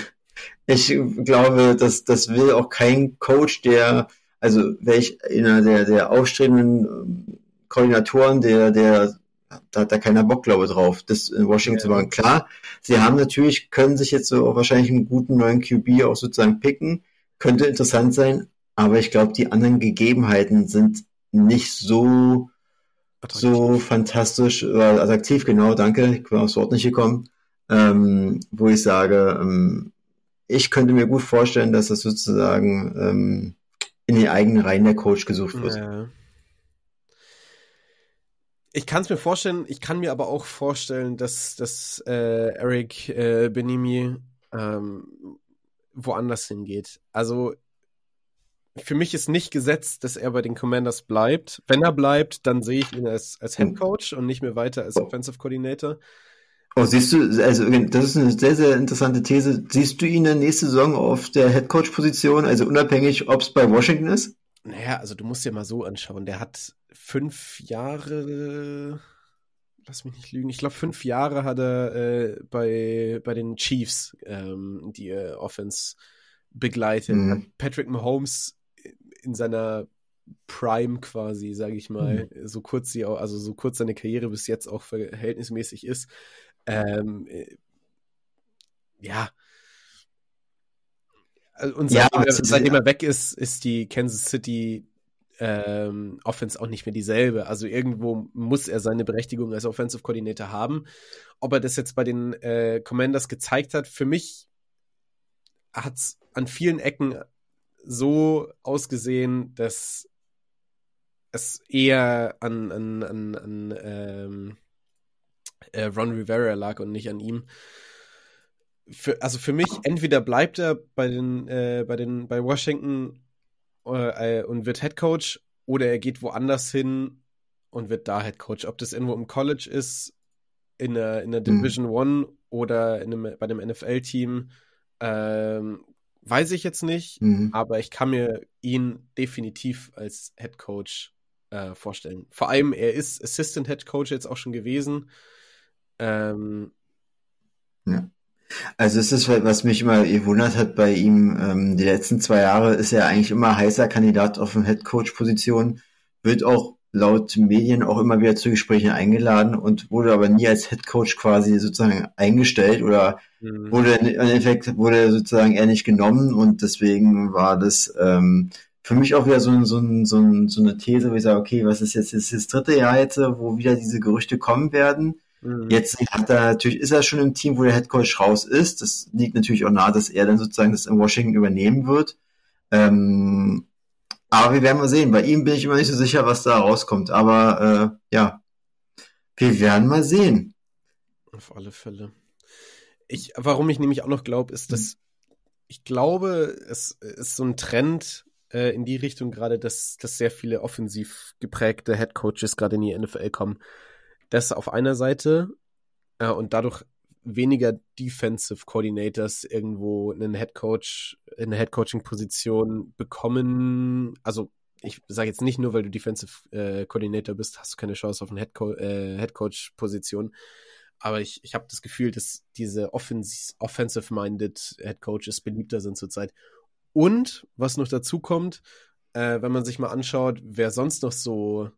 Ich glaube, das, das will auch kein Coach, der also wäre ich einer der, der aufstrebenden ähm, Koordinatoren, der, der, da hat da keiner Bock, glaube ich, drauf, das in Washington ja. zu machen. Klar, sie haben natürlich, können sich jetzt so wahrscheinlich einen guten neuen QB auch sozusagen picken, könnte interessant sein, aber ich glaube, die anderen Gegebenheiten sind nicht so, attraktiv. so fantastisch, oder attraktiv, genau, danke, ich bin aufs Wort nicht gekommen, ähm, wo ich sage, ähm, ich könnte mir gut vorstellen, dass das sozusagen ähm, in den eigenen Reihen der Coach gesucht wird. Ja. Ich kann es mir vorstellen, ich kann mir aber auch vorstellen, dass, dass äh, Eric äh, Benimi ähm, woanders hingeht. Also für mich ist nicht gesetzt, dass er bei den Commanders bleibt. Wenn er bleibt, dann sehe ich ihn als, als Head Coach und nicht mehr weiter als Offensive Coordinator. Oh, siehst du, also das ist eine sehr, sehr interessante These. Siehst du ihn in der nächsten Saison auf der Headcoach-Position, also unabhängig, ob es bei Washington ist? Naja, also du musst dir mal so anschauen. Der hat fünf Jahre, lass mich nicht lügen, ich glaube fünf Jahre hat er äh, bei, bei den Chiefs ähm, die äh, Offense begleitet. Mhm. Patrick Mahomes in seiner Prime quasi, sage ich mal, mhm. so kurz sie auch, also so kurz seine Karriere bis jetzt auch verhältnismäßig ist, ähm, äh, ja. Also, und seitdem, ja, er, seitdem er weg ist, ist die Kansas City ähm, Offense auch nicht mehr dieselbe. Also irgendwo muss er seine Berechtigung als Offensive Coordinator haben. Ob er das jetzt bei den äh, Commanders gezeigt hat, für mich hat es an vielen Ecken so ausgesehen, dass es eher an, an, an, an ähm, äh, Ron Rivera lag und nicht an ihm. Für, also für mich, entweder bleibt er bei den, äh, bei den, bei Washington äh, und wird Head Coach oder er geht woanders hin und wird da Head Coach. Ob das irgendwo im College ist, in der, in der mhm. Division mhm. One oder in einem, bei dem NFL-Team, ähm, weiß ich jetzt nicht, mhm. aber ich kann mir ihn definitiv als Head Coach äh, vorstellen. Vor allem, er ist Assistant Head Coach jetzt auch schon gewesen. Ähm, ja. Also es ist, was mich immer gewundert hat bei ihm, ähm, die letzten zwei Jahre ist er eigentlich immer heißer Kandidat auf eine Headcoach-Position, wird auch laut Medien auch immer wieder zu Gesprächen eingeladen und wurde aber nie als Headcoach quasi sozusagen eingestellt oder mhm. wurde im Endeffekt wurde sozusagen er nicht genommen und deswegen war das ähm, für mich auch wieder so, ein, so, ein, so, ein, so eine These, wo ich sage, okay, was ist jetzt, ist das dritte Jahr jetzt, wo wieder diese Gerüchte kommen werden Mhm. Jetzt hat er natürlich, ist er schon im Team, wo der Headcoach raus ist. Das liegt natürlich auch nahe, dass er dann sozusagen das in Washington übernehmen wird. Ähm, aber wir werden mal sehen. Bei ihm bin ich immer nicht so sicher, was da rauskommt. Aber äh, ja, wir werden mal sehen. Auf alle Fälle. Ich, warum ich nämlich auch noch glaube, ist, dass ich glaube, es ist so ein Trend äh, in die Richtung gerade, dass, dass sehr viele offensiv geprägte Headcoaches gerade in die NFL kommen. Das auf einer Seite äh, und dadurch weniger Defensive Coordinators irgendwo einen Head Coach, in eine Head Coaching Position bekommen. Also ich sage jetzt nicht nur, weil du Defensive äh, Coordinator bist, hast du keine Chance auf eine Head, Co äh, Head Coach Position. Aber ich, ich habe das Gefühl, dass diese offensive-minded Head Coaches beliebter sind zurzeit. Und was noch dazu kommt, äh, wenn man sich mal anschaut, wer sonst noch so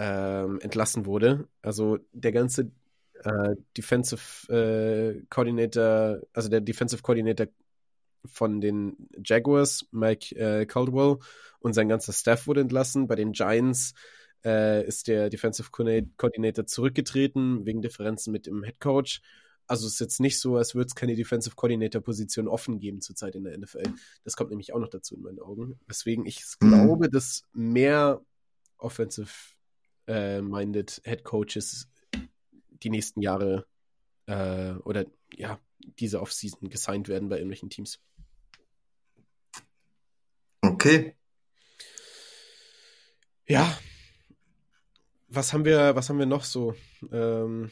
ähm, entlassen wurde. Also der ganze äh, Defensive äh, Coordinator, also der Defensive Coordinator von den Jaguars, Mike äh, Caldwell, und sein ganzer Staff wurde entlassen. Bei den Giants äh, ist der Defensive Coordinator zurückgetreten wegen Differenzen mit dem Head Coach. Also es ist jetzt nicht so, als würde es keine Defensive Coordinator Position offen geben zurzeit in der NFL. Das kommt nämlich auch noch dazu in meinen Augen. Weswegen ich mhm. glaube, dass mehr Offensive äh, minded Head Coaches die nächsten Jahre äh, oder ja, diese Offseason gesigned werden bei irgendwelchen Teams. Okay. Ja. Was haben wir, was haben wir noch so? Ähm,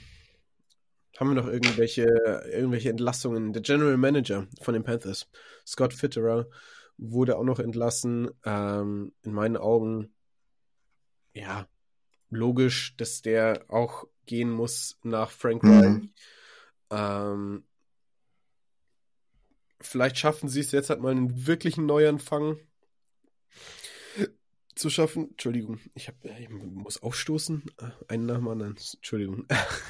haben wir noch irgendwelche, irgendwelche Entlassungen? Der General Manager von den Panthers, Scott Fitterer, wurde auch noch entlassen. Ähm, in meinen Augen, ja, logisch, dass der auch gehen muss nach Frank mhm. Reich. Ähm, vielleicht schaffen sie es jetzt halt mal einen wirklichen Neuanfang zu schaffen. Entschuldigung, ich, hab, ich muss aufstoßen. Äh, einen nach dem anderen. Entschuldigung.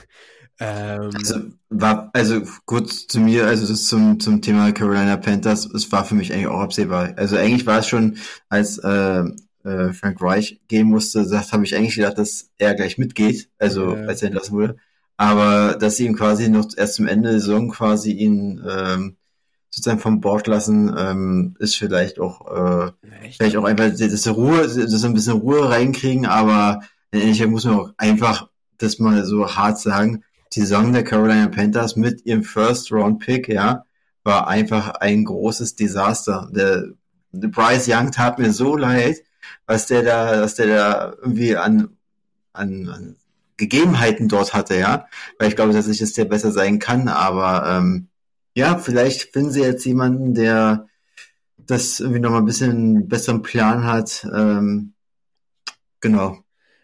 ähm, also, war, also kurz zu mir, also das zum, zum Thema Carolina Panthers, es war für mich eigentlich auch absehbar. Also eigentlich war es schon, als äh, äh, Frank Reich gehen musste, sagt, habe ich eigentlich gedacht, dass er gleich mitgeht, also ja. als er entlassen wurde. Aber dass sie ihm quasi noch erst zum Ende der Saison quasi ihn ähm, sozusagen vom Bord lassen, ähm, ist vielleicht auch äh, vielleicht auch einfach, dass sie Ruhe, dass sie ein bisschen Ruhe reinkriegen, aber in Endeffekt muss man auch einfach das mal so hart sagen, die Saison der Carolina Panthers mit ihrem First Round Pick, ja, war einfach ein großes Desaster. Der, der Bryce Young tat mir so leid, was der da, was der da irgendwie an, an, an Gegebenheiten dort hatte, ja. Weil ich glaube, dass ich das der besser sein kann, aber ähm, ja, vielleicht finden sie jetzt jemanden, der das irgendwie nochmal ein bisschen besseren Plan hat. Ähm, genau.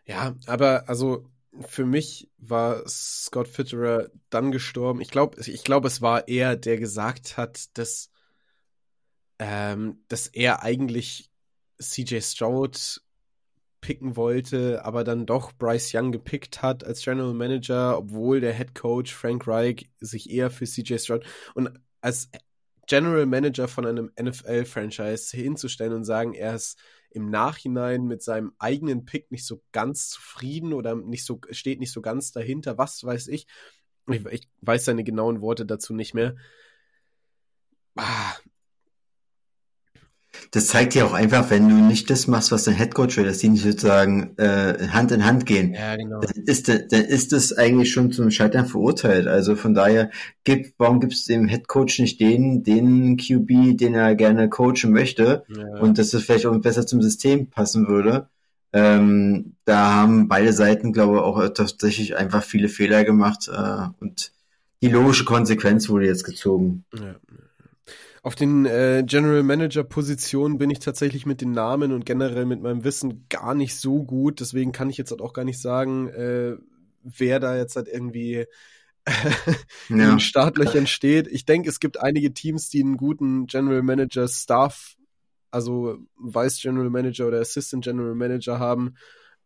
Ja, aber also für mich war Scott Fitterer dann gestorben. Ich glaube, ich glaube, es war er, der gesagt hat, dass, ähm, dass er eigentlich CJ Stroud picken wollte, aber dann doch Bryce Young gepickt hat als General Manager, obwohl der Head Coach Frank Reich sich eher für CJ Stroud und als General Manager von einem NFL-Franchise hinzustellen und sagen, er ist im Nachhinein mit seinem eigenen Pick nicht so ganz zufrieden oder nicht so, steht nicht so ganz dahinter, was weiß ich. Ich, ich weiß seine genauen Worte dazu nicht mehr. Ah, das zeigt ja auch einfach, wenn du nicht das machst, was dein Headcoach will, dass die nicht sozusagen äh, Hand in Hand gehen. Ja, genau. Dann ist, dann ist das eigentlich schon zum Scheitern verurteilt. Also von daher, gibt, warum gibt es dem Headcoach nicht den, den QB, den er gerne coachen möchte ja. und dass das vielleicht auch besser zum System passen würde? Ähm, da haben beide Seiten, glaube ich, auch tatsächlich einfach viele Fehler gemacht äh, und die logische Konsequenz wurde jetzt gezogen. Ja. Auf den äh, General Manager Positionen bin ich tatsächlich mit den Namen und generell mit meinem Wissen gar nicht so gut. Deswegen kann ich jetzt halt auch gar nicht sagen, äh, wer da jetzt halt irgendwie in ja. den Startlöchern steht. Ich denke, es gibt einige Teams, die einen guten General Manager Staff, also Vice General Manager oder Assistant General Manager haben.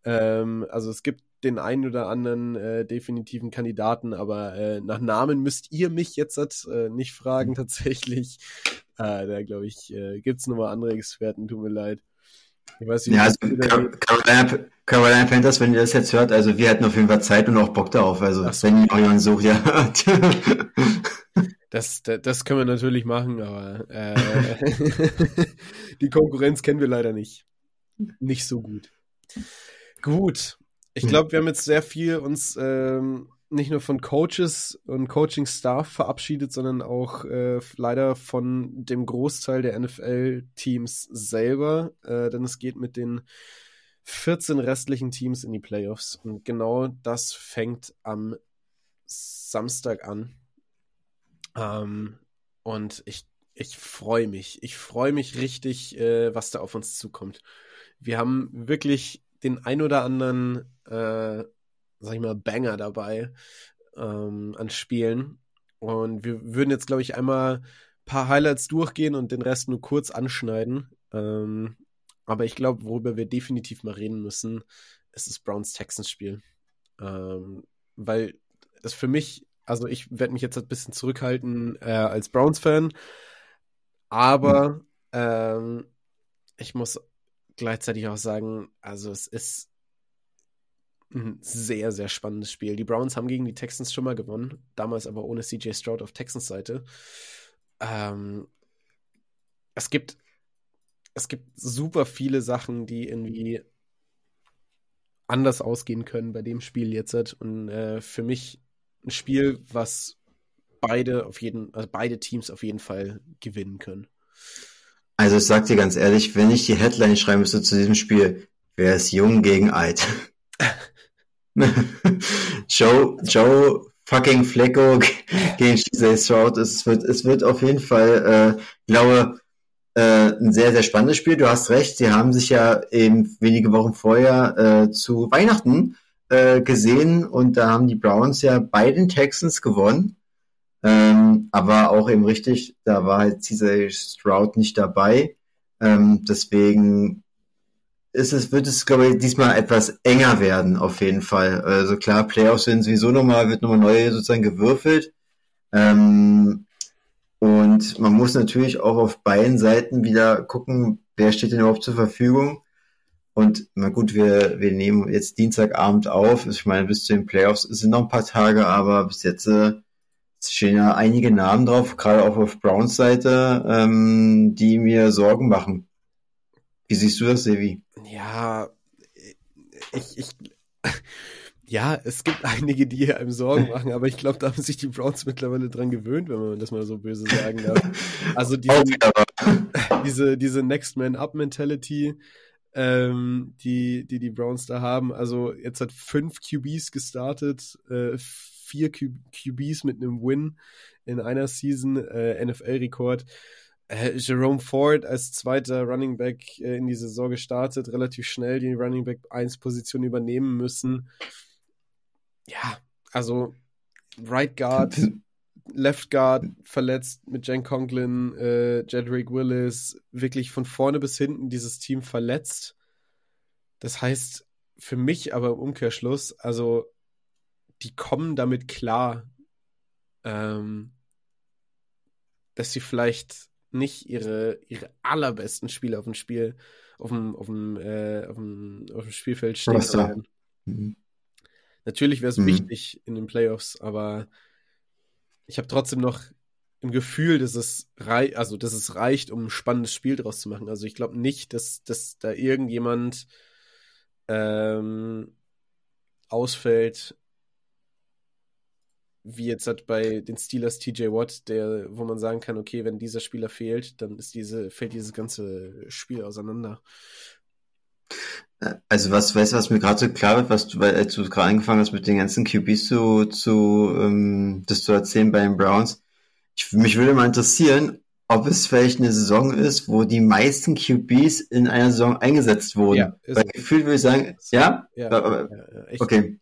Ähm, also es gibt den einen oder anderen äh, definitiven Kandidaten, aber äh, nach Namen müsst ihr mich jetzt äh, nicht fragen, tatsächlich. Äh, da glaube ich, äh, gibt es nochmal andere Experten, tut mir leid. Ich weiß nicht, ja, also Carolina, Carolina Panthers, wenn ihr das jetzt hört, also wir hätten auf jeden Fall Zeit und auch Bock darauf. Also so. wenn ihr jemanden sucht, ja. Das, das, das können wir natürlich machen, aber äh, die Konkurrenz kennen wir leider nicht. Nicht so gut. Gut, ich hm. glaube, wir haben jetzt sehr viel uns ähm, nicht nur von Coaches und Coaching-Staff verabschiedet, sondern auch äh, leider von dem Großteil der NFL-Teams selber, äh, denn es geht mit den 14 restlichen Teams in die Playoffs und genau das fängt am Samstag an. Ähm, und ich, ich freue mich. Ich freue mich richtig, äh, was da auf uns zukommt. Wir haben wirklich den ein oder anderen, äh, sag ich mal, Banger dabei ähm, an Spielen. Und wir würden jetzt, glaube ich, einmal ein paar Highlights durchgehen und den Rest nur kurz anschneiden. Ähm, aber ich glaube, worüber wir definitiv mal reden müssen, ist das Browns-Texans-Spiel. Ähm, weil es für mich, also ich werde mich jetzt ein bisschen zurückhalten äh, als Browns-Fan, aber ähm, ich muss gleichzeitig auch sagen, also es ist ein sehr, sehr spannendes Spiel. Die Browns haben gegen die Texans schon mal gewonnen, damals aber ohne CJ Stroud auf Texans Seite. Ähm, es gibt es gibt super viele Sachen, die irgendwie anders ausgehen können bei dem Spiel jetzt. Und äh, für mich ein Spiel, was beide auf jeden, also beide Teams auf jeden Fall gewinnen können. Also ich sag dir ganz ehrlich, wenn ich die Headline schreiben müsste zu diesem Spiel, Wer ist jung gegen alt? Joe, Joe fucking Flecko gegen CJ Stroud. Es wird, es wird auf jeden Fall, äh, glaube, äh, ein sehr, sehr spannendes Spiel. Du hast recht, sie haben sich ja eben wenige Wochen vorher äh, zu Weihnachten äh, gesehen und da haben die Browns ja bei den Texans gewonnen. Ähm, aber auch eben richtig, da war halt CJ Stroud nicht dabei. Ähm, deswegen ist es, wird es, glaube ich, diesmal etwas enger werden, auf jeden Fall. Also klar, Playoffs sind sowieso nochmal, wird nochmal neu sozusagen gewürfelt. Ähm, und man muss natürlich auch auf beiden Seiten wieder gucken, wer steht denn überhaupt zur Verfügung. Und na gut, wir, wir nehmen jetzt Dienstagabend auf. Ich meine, bis zu den Playoffs sind noch ein paar Tage, aber bis jetzt äh, stehen ja einige Namen drauf, gerade auch auf Browns Seite, ähm, die mir Sorgen machen. Wie siehst du das, Sevi? Ja, ich, ich, ja, es gibt einige, die einem Sorgen machen, aber ich glaube, da haben sich die Browns mittlerweile dran gewöhnt, wenn man das mal so böse sagen darf. Also diese, diese, diese Next Man Up Mentality, ähm, die, die die Browns da haben. Also jetzt hat fünf QBs gestartet, äh, vier Q QBs mit einem Win in einer Season, äh, NFL-Rekord Jerome Ford als zweiter Running Back äh, in die Saison gestartet, relativ schnell die Running Back 1 Position übernehmen müssen. Ja, also Right Guard, Left Guard verletzt mit Jen Conklin, äh, Jedrick Willis, wirklich von vorne bis hinten dieses Team verletzt. Das heißt für mich aber im Umkehrschluss, also die kommen damit klar, ähm, dass sie vielleicht nicht ihre, ihre allerbesten Spieler auf dem Spiel, auf dem, auf dem, äh, auf dem, auf dem Spielfeld stehen werden. Mhm. Natürlich wäre es mhm. wichtig in den Playoffs, aber ich habe trotzdem noch im Gefühl, dass es rei also dass es reicht, um ein spannendes Spiel draus zu machen. Also ich glaube nicht, dass, dass da irgendjemand ähm, ausfällt, wie jetzt halt bei den Steelers TJ Watt, der, wo man sagen kann, okay, wenn dieser Spieler fehlt, dann ist diese, fällt dieses ganze Spiel auseinander. Also was, weißt du, was mir gerade so klar wird, was du, weil als du gerade angefangen hast mit den ganzen QBs zu, zu ähm, das zu erzählen bei den Browns, ich, mich würde mal interessieren, ob es vielleicht eine Saison ist, wo die meisten QBs in einer Saison eingesetzt wurden. Ja, Weil gefühlt würde ich sagen, ja? Ja, ja, ja okay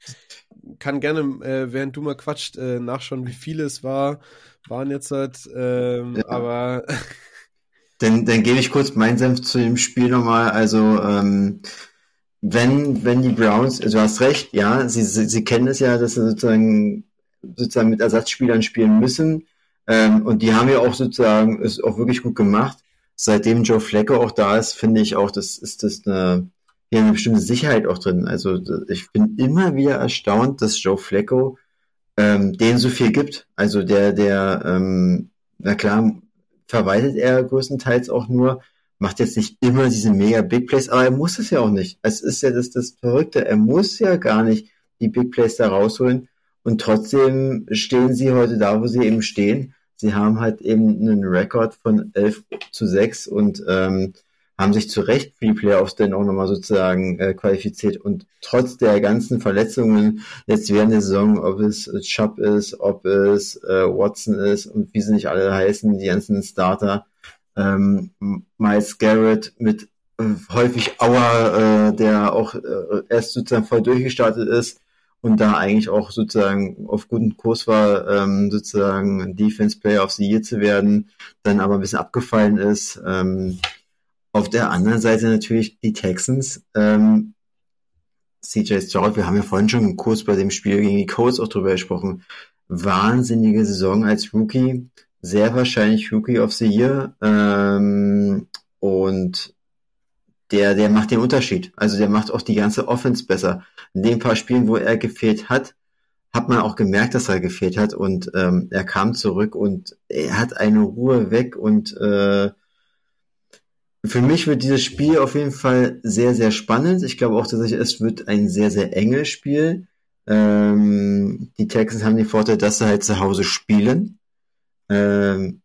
kann gerne, äh, während du mal quatscht, äh, nachschauen, wie viele es war, waren jetzt halt, ähm, ja. aber. dann, dann gebe ich kurz meinen Senf zu dem Spiel nochmal. Also, ähm, wenn, wenn die Browns, also du hast recht, ja, sie, sie, sie kennen es ja, dass sie sozusagen, sozusagen mit Ersatzspielern spielen müssen. Ähm, und die haben ja auch sozusagen es auch wirklich gut gemacht. Seitdem Joe Flecko auch da ist, finde ich auch, das ist das eine, hier eine bestimmte Sicherheit auch drin. Also ich bin immer wieder erstaunt, dass Joe Flacco ähm, denen so viel gibt. Also der, der, ähm, na klar, verwaltet er größtenteils auch nur, macht jetzt nicht immer diese mega Big Plays, aber er muss es ja auch nicht. Es ist ja das, das Verrückte. Er muss ja gar nicht die Big Plays da rausholen. Und trotzdem stehen sie heute da, wo sie eben stehen. Sie haben halt eben einen Rekord von 11 zu 6 und ähm, haben sich zu Recht für die Playoffs dann auch nochmal sozusagen äh, qualifiziert und trotz der ganzen Verletzungen jetzt während der Saison, ob es äh, Chubb ist, ob es äh, Watson ist und wie sie nicht alle heißen, die ganzen Starter, ähm, Miles Garrett mit äh, häufig Auer, äh, der auch äh, erst sozusagen voll durchgestartet ist und da eigentlich auch sozusagen auf guten Kurs war, ähm, sozusagen Defense Player of the Year zu werden, dann aber ein bisschen abgefallen ist. Ähm, auf der anderen Seite natürlich die Texans. Ähm, CJ Stroud, wir haben ja vorhin schon im Kurs bei dem Spiel gegen die Colts auch drüber gesprochen. Wahnsinnige Saison als Rookie. Sehr wahrscheinlich Rookie of the Year. Ähm, und der, der macht den Unterschied. Also der macht auch die ganze Offense besser. In den paar Spielen, wo er gefehlt hat, hat man auch gemerkt, dass er gefehlt hat und ähm, er kam zurück und er hat eine Ruhe weg und äh, für mich wird dieses Spiel auf jeden Fall sehr, sehr spannend. Ich glaube auch, dass es wird ein sehr, sehr enges Spiel. Ähm, die Texans haben den Vorteil, dass sie halt zu Hause spielen. Ähm,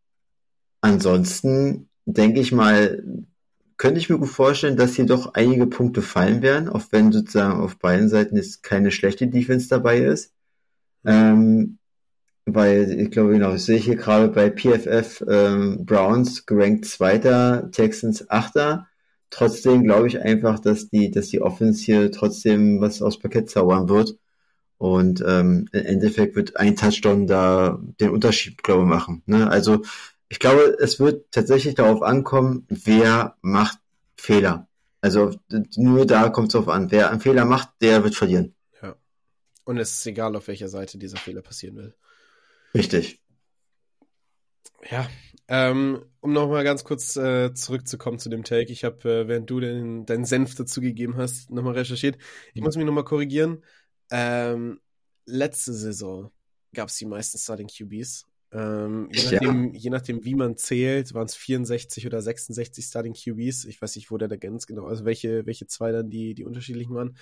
ansonsten denke ich mal, könnte ich mir gut vorstellen, dass hier doch einige Punkte fallen werden, auch wenn sozusagen auf beiden Seiten jetzt keine schlechte Defense dabei ist. Ähm, weil ich glaube, genau, ich sehe hier gerade bei PFF ähm, Browns gerankt Zweiter, Texans Achter. Trotzdem glaube ich einfach, dass die, dass die Offense hier trotzdem was aus Parkett zaubern wird. Und ähm, im Endeffekt wird ein Touchdown da den Unterschied, glaube ich, machen. Ne? Also ich glaube, es wird tatsächlich darauf ankommen, wer macht Fehler. Also nur da kommt es drauf an. Wer einen Fehler macht, der wird verlieren. Ja. Und es ist egal, auf welcher Seite dieser Fehler passieren will. Richtig. Ja, ähm, um nochmal ganz kurz äh, zurückzukommen zu dem Take. Ich habe, äh, während du den, deinen Senf dazu gegeben hast, nochmal recherchiert. Ich muss mich nochmal korrigieren. Ähm, letzte Saison gab es die meisten Starting QBs. Ähm, je, nachdem, ja. je nachdem, wie man zählt, waren es 64 oder 66 Starting QBs. Ich weiß nicht, wo der da ganz genau, also welche, welche zwei dann die, die unterschiedlichen waren.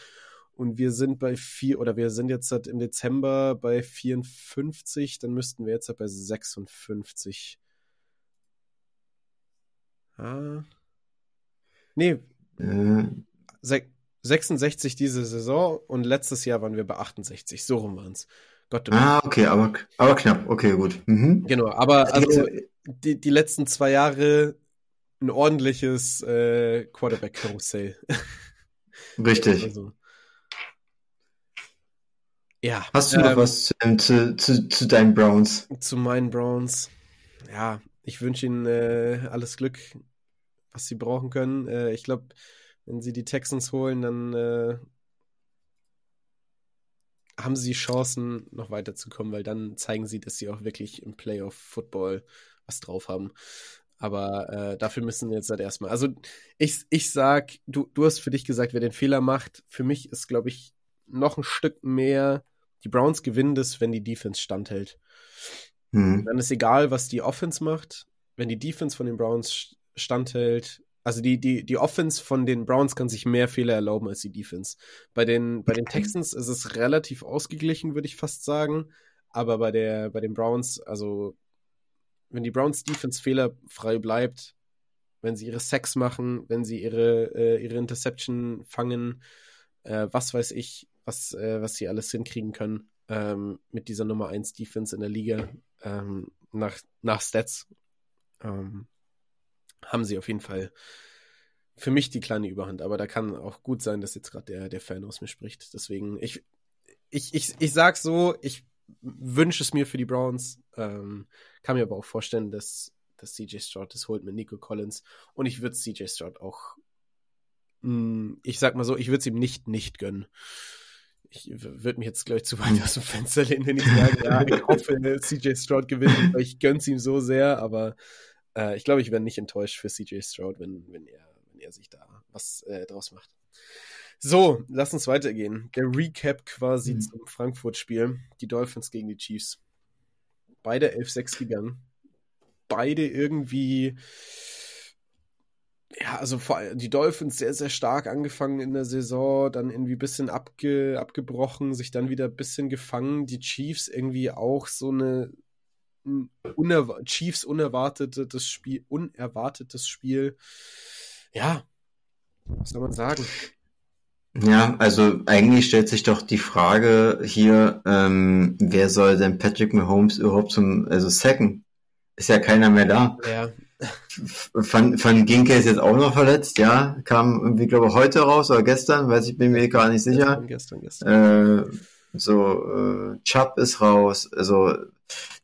Und wir sind bei vier, oder wir sind jetzt halt im Dezember bei 54, dann müssten wir jetzt halt bei 56. Ah. Nee. Äh. 66 diese Saison und letztes Jahr waren wir bei 68. So rum waren es. Gott, ah, okay, aber, aber knapp. Okay, gut. Mhm. Genau, aber also die, die letzten zwei Jahre ein ordentliches äh, Quarterback-Karussell. Richtig. Also, ja. Hast du ähm, noch was zu, zu, zu, deinen Browns? Zu meinen Browns. Ja, ich wünsche ihnen äh, alles Glück, was sie brauchen können. Äh, ich glaube, wenn sie die Texans holen, dann äh, haben sie Chancen, noch weiterzukommen, weil dann zeigen sie, dass sie auch wirklich im Playoff-Football was drauf haben. Aber äh, dafür müssen wir jetzt halt erstmal. Also ich, ich sag, du, du hast für dich gesagt, wer den Fehler macht. Für mich ist, glaube ich, noch ein Stück mehr, die Browns gewinnen das, wenn die Defense standhält. Mhm. Dann ist egal, was die Offense macht. Wenn die Defense von den Browns standhält, also die, die, die Offense von den Browns kann sich mehr Fehler erlauben als die Defense. Bei den, bei den Texans ist es relativ ausgeglichen, würde ich fast sagen. Aber bei der, bei den Browns, also wenn die Browns Defense fehlerfrei bleibt, wenn sie ihre Sacks machen, wenn sie ihre, äh, ihre Interception fangen, äh, was weiß ich, was, äh, was sie alles hinkriegen können ähm, mit dieser Nummer 1 Defense in der Liga ähm, nach, nach Stats. Ähm, haben sie auf jeden Fall für mich die kleine Überhand, aber da kann auch gut sein, dass jetzt gerade der, der Fan aus mir spricht. Deswegen, ich, ich, ich, ich sag so, ich wünsche es mir für die Browns, ähm, kann mir aber auch vorstellen, dass, dass CJ Stroud das holt mit Nico Collins und ich würde CJ Stroud auch hm, ich sag mal so, ich würde es ihm nicht nicht gönnen. Ich würde mich jetzt, glaube ich, zu weit aus dem Fenster lehnen, wenn ich sage, ja, ich hoffe, CJ Stroud gewinnt, weil ich gönn's ihm so sehr, aber äh, ich glaube, ich wäre nicht enttäuscht für CJ Stroud, wenn, wenn, er, wenn er sich da was äh, draus macht. So, lass uns weitergehen. Der Recap quasi mhm. zum Frankfurt-Spiel. Die Dolphins gegen die Chiefs. Beide 11-6 gegangen. Beide irgendwie ja, also vor die Dolphins sehr, sehr stark angefangen in der Saison, dann irgendwie ein bisschen abge, abgebrochen, sich dann wieder ein bisschen gefangen. Die Chiefs irgendwie auch so eine unerw Chiefs unerwartetes Spiel, unerwartetes Spiel. Ja, was soll man sagen? Ja, also eigentlich stellt sich doch die Frage hier, ähm, wer soll denn Patrick Mahomes überhaupt zum, also sacken? Ist ja keiner mehr da. Ja, Van, Van Ginke ist jetzt auch noch verletzt, ja. Kam irgendwie, glaube ich, heute raus oder gestern, weiß ich, bin mir gar nicht sicher. Gestern, gestern. gestern. Äh, so, äh, Chubb ist raus. Also,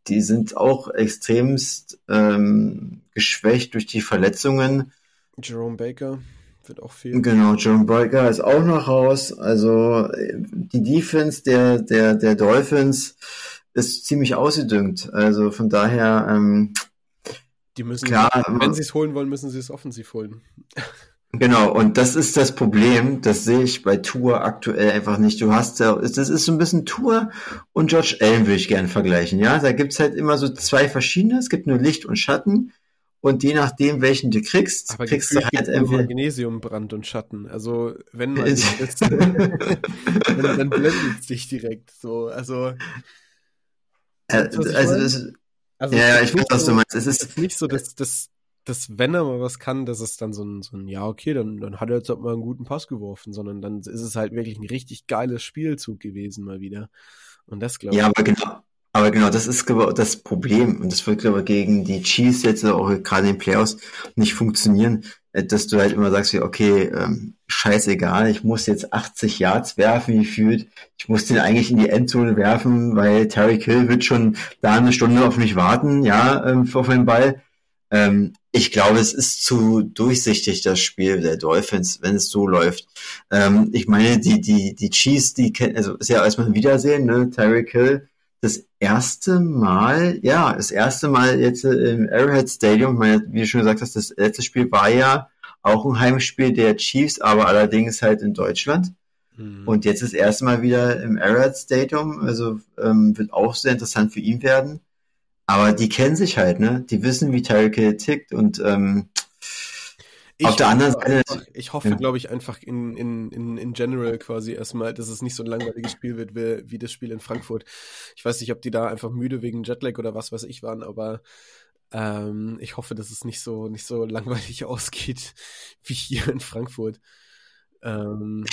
die sind auch extremst ähm, geschwächt durch die Verletzungen. Jerome Baker wird auch viel. Genau, Jerome Baker ist auch noch raus. Also, die Defense der, der, der Dolphins ist ziemlich ausgedüngt. Also, von daher, ähm, die müssen, Klar, wenn sie es holen wollen, müssen sie es offensiv holen. Genau, und das ist das Problem, das sehe ich bei Tour aktuell einfach nicht. Du hast ja, das ist so ein bisschen Tour und George Allen würde ich gerne vergleichen, ja. Da gibt's halt immer so zwei verschiedene, es gibt nur Licht und Schatten und je nachdem, welchen du kriegst, Aber kriegst du halt entweder Magnesium, Brand und Schatten. Also wenn man ist, dann, dann blendet es dich direkt so. Also, äh, also das, also ja, ja, ich weiß, was du meinst. Es ist, nicht so das, das dass wenn er mal was kann, dass es dann so ein, so ein ja, okay, dann, dann hat er jetzt halt mal einen guten Pass geworfen, sondern dann ist es halt wirklich ein richtig geiles Spielzug gewesen mal wieder. Und das glaube ich. Ja, aber genau, aber genau, das ist das Problem. Und das wird, glaube ich, gegen die Chiefs jetzt auch gerade in den Playoffs nicht funktionieren, äh, dass du halt immer sagst, okay, ähm, scheißegal, ich muss jetzt 80 Yards werfen, gefühlt. Ich muss den eigentlich in die Endzone werfen, weil Terry Kill wird schon da eine Stunde auf mich warten, ja, ähm, auf den Ball. Ähm, ich glaube, es ist zu durchsichtig, das Spiel der Dolphins, wenn es so läuft. Ähm, ich meine, die, die, die Chiefs, die kennen, also ist ja erstmal ein Wiedersehen, ne? Tyreek Hill, das erste Mal, ja, das erste Mal jetzt im Arrowhead Stadium, meine, wie du schon gesagt hast, das letzte Spiel war ja auch ein Heimspiel der Chiefs, aber allerdings halt in Deutschland. Mhm. Und jetzt das erste Mal wieder im Arrowhead Stadium, also ähm, wird auch sehr interessant für ihn werden. Aber die kennen sich halt, ne? Die wissen, wie Tyreek Hill tickt und ähm, ich auf der anderen Seite. Ich hoffe, ja. glaube ich, einfach in, in, in, in general quasi erstmal, dass es nicht so ein langweiliges Spiel wird wie, wie das Spiel in Frankfurt. Ich weiß nicht, ob die da einfach müde wegen Jetlag oder was weiß ich waren, aber ähm, ich hoffe, dass es nicht so, nicht so langweilig ausgeht wie hier in Frankfurt. Ähm,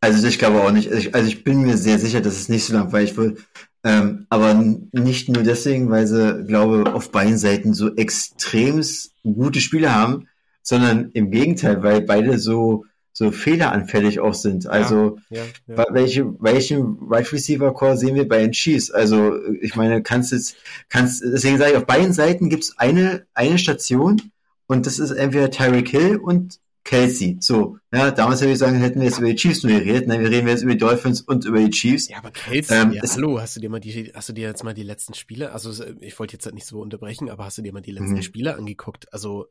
also ich glaube auch nicht. Also ich bin mir sehr sicher, dass es nicht so langweilig wird. Ähm, aber nicht nur deswegen, weil sie, glaube auf beiden Seiten so extrem gute Spiele haben, sondern im Gegenteil, weil beide so so fehleranfällig auch sind. Also ja, ja, ja. welche welchen Right Receiver Core sehen wir bei den Chiefs? Also ich meine, kannst jetzt kannst deswegen sage ich auf beiden Seiten gibt es eine eine Station und das ist entweder Tyreek Hill und Kelsey. So, ja, damals würde ich sagen, hätten wir jetzt über die Chiefs nur geredet. Nein, wir reden jetzt über die Dolphins und über die Chiefs. Ja, aber Kelsey, ähm, ja, hallo, hast du dir mal die, hast du dir jetzt mal die letzten Spiele, also ich wollte jetzt halt nicht so unterbrechen, aber hast du dir mal die letzten mhm. Spiele angeguckt? Also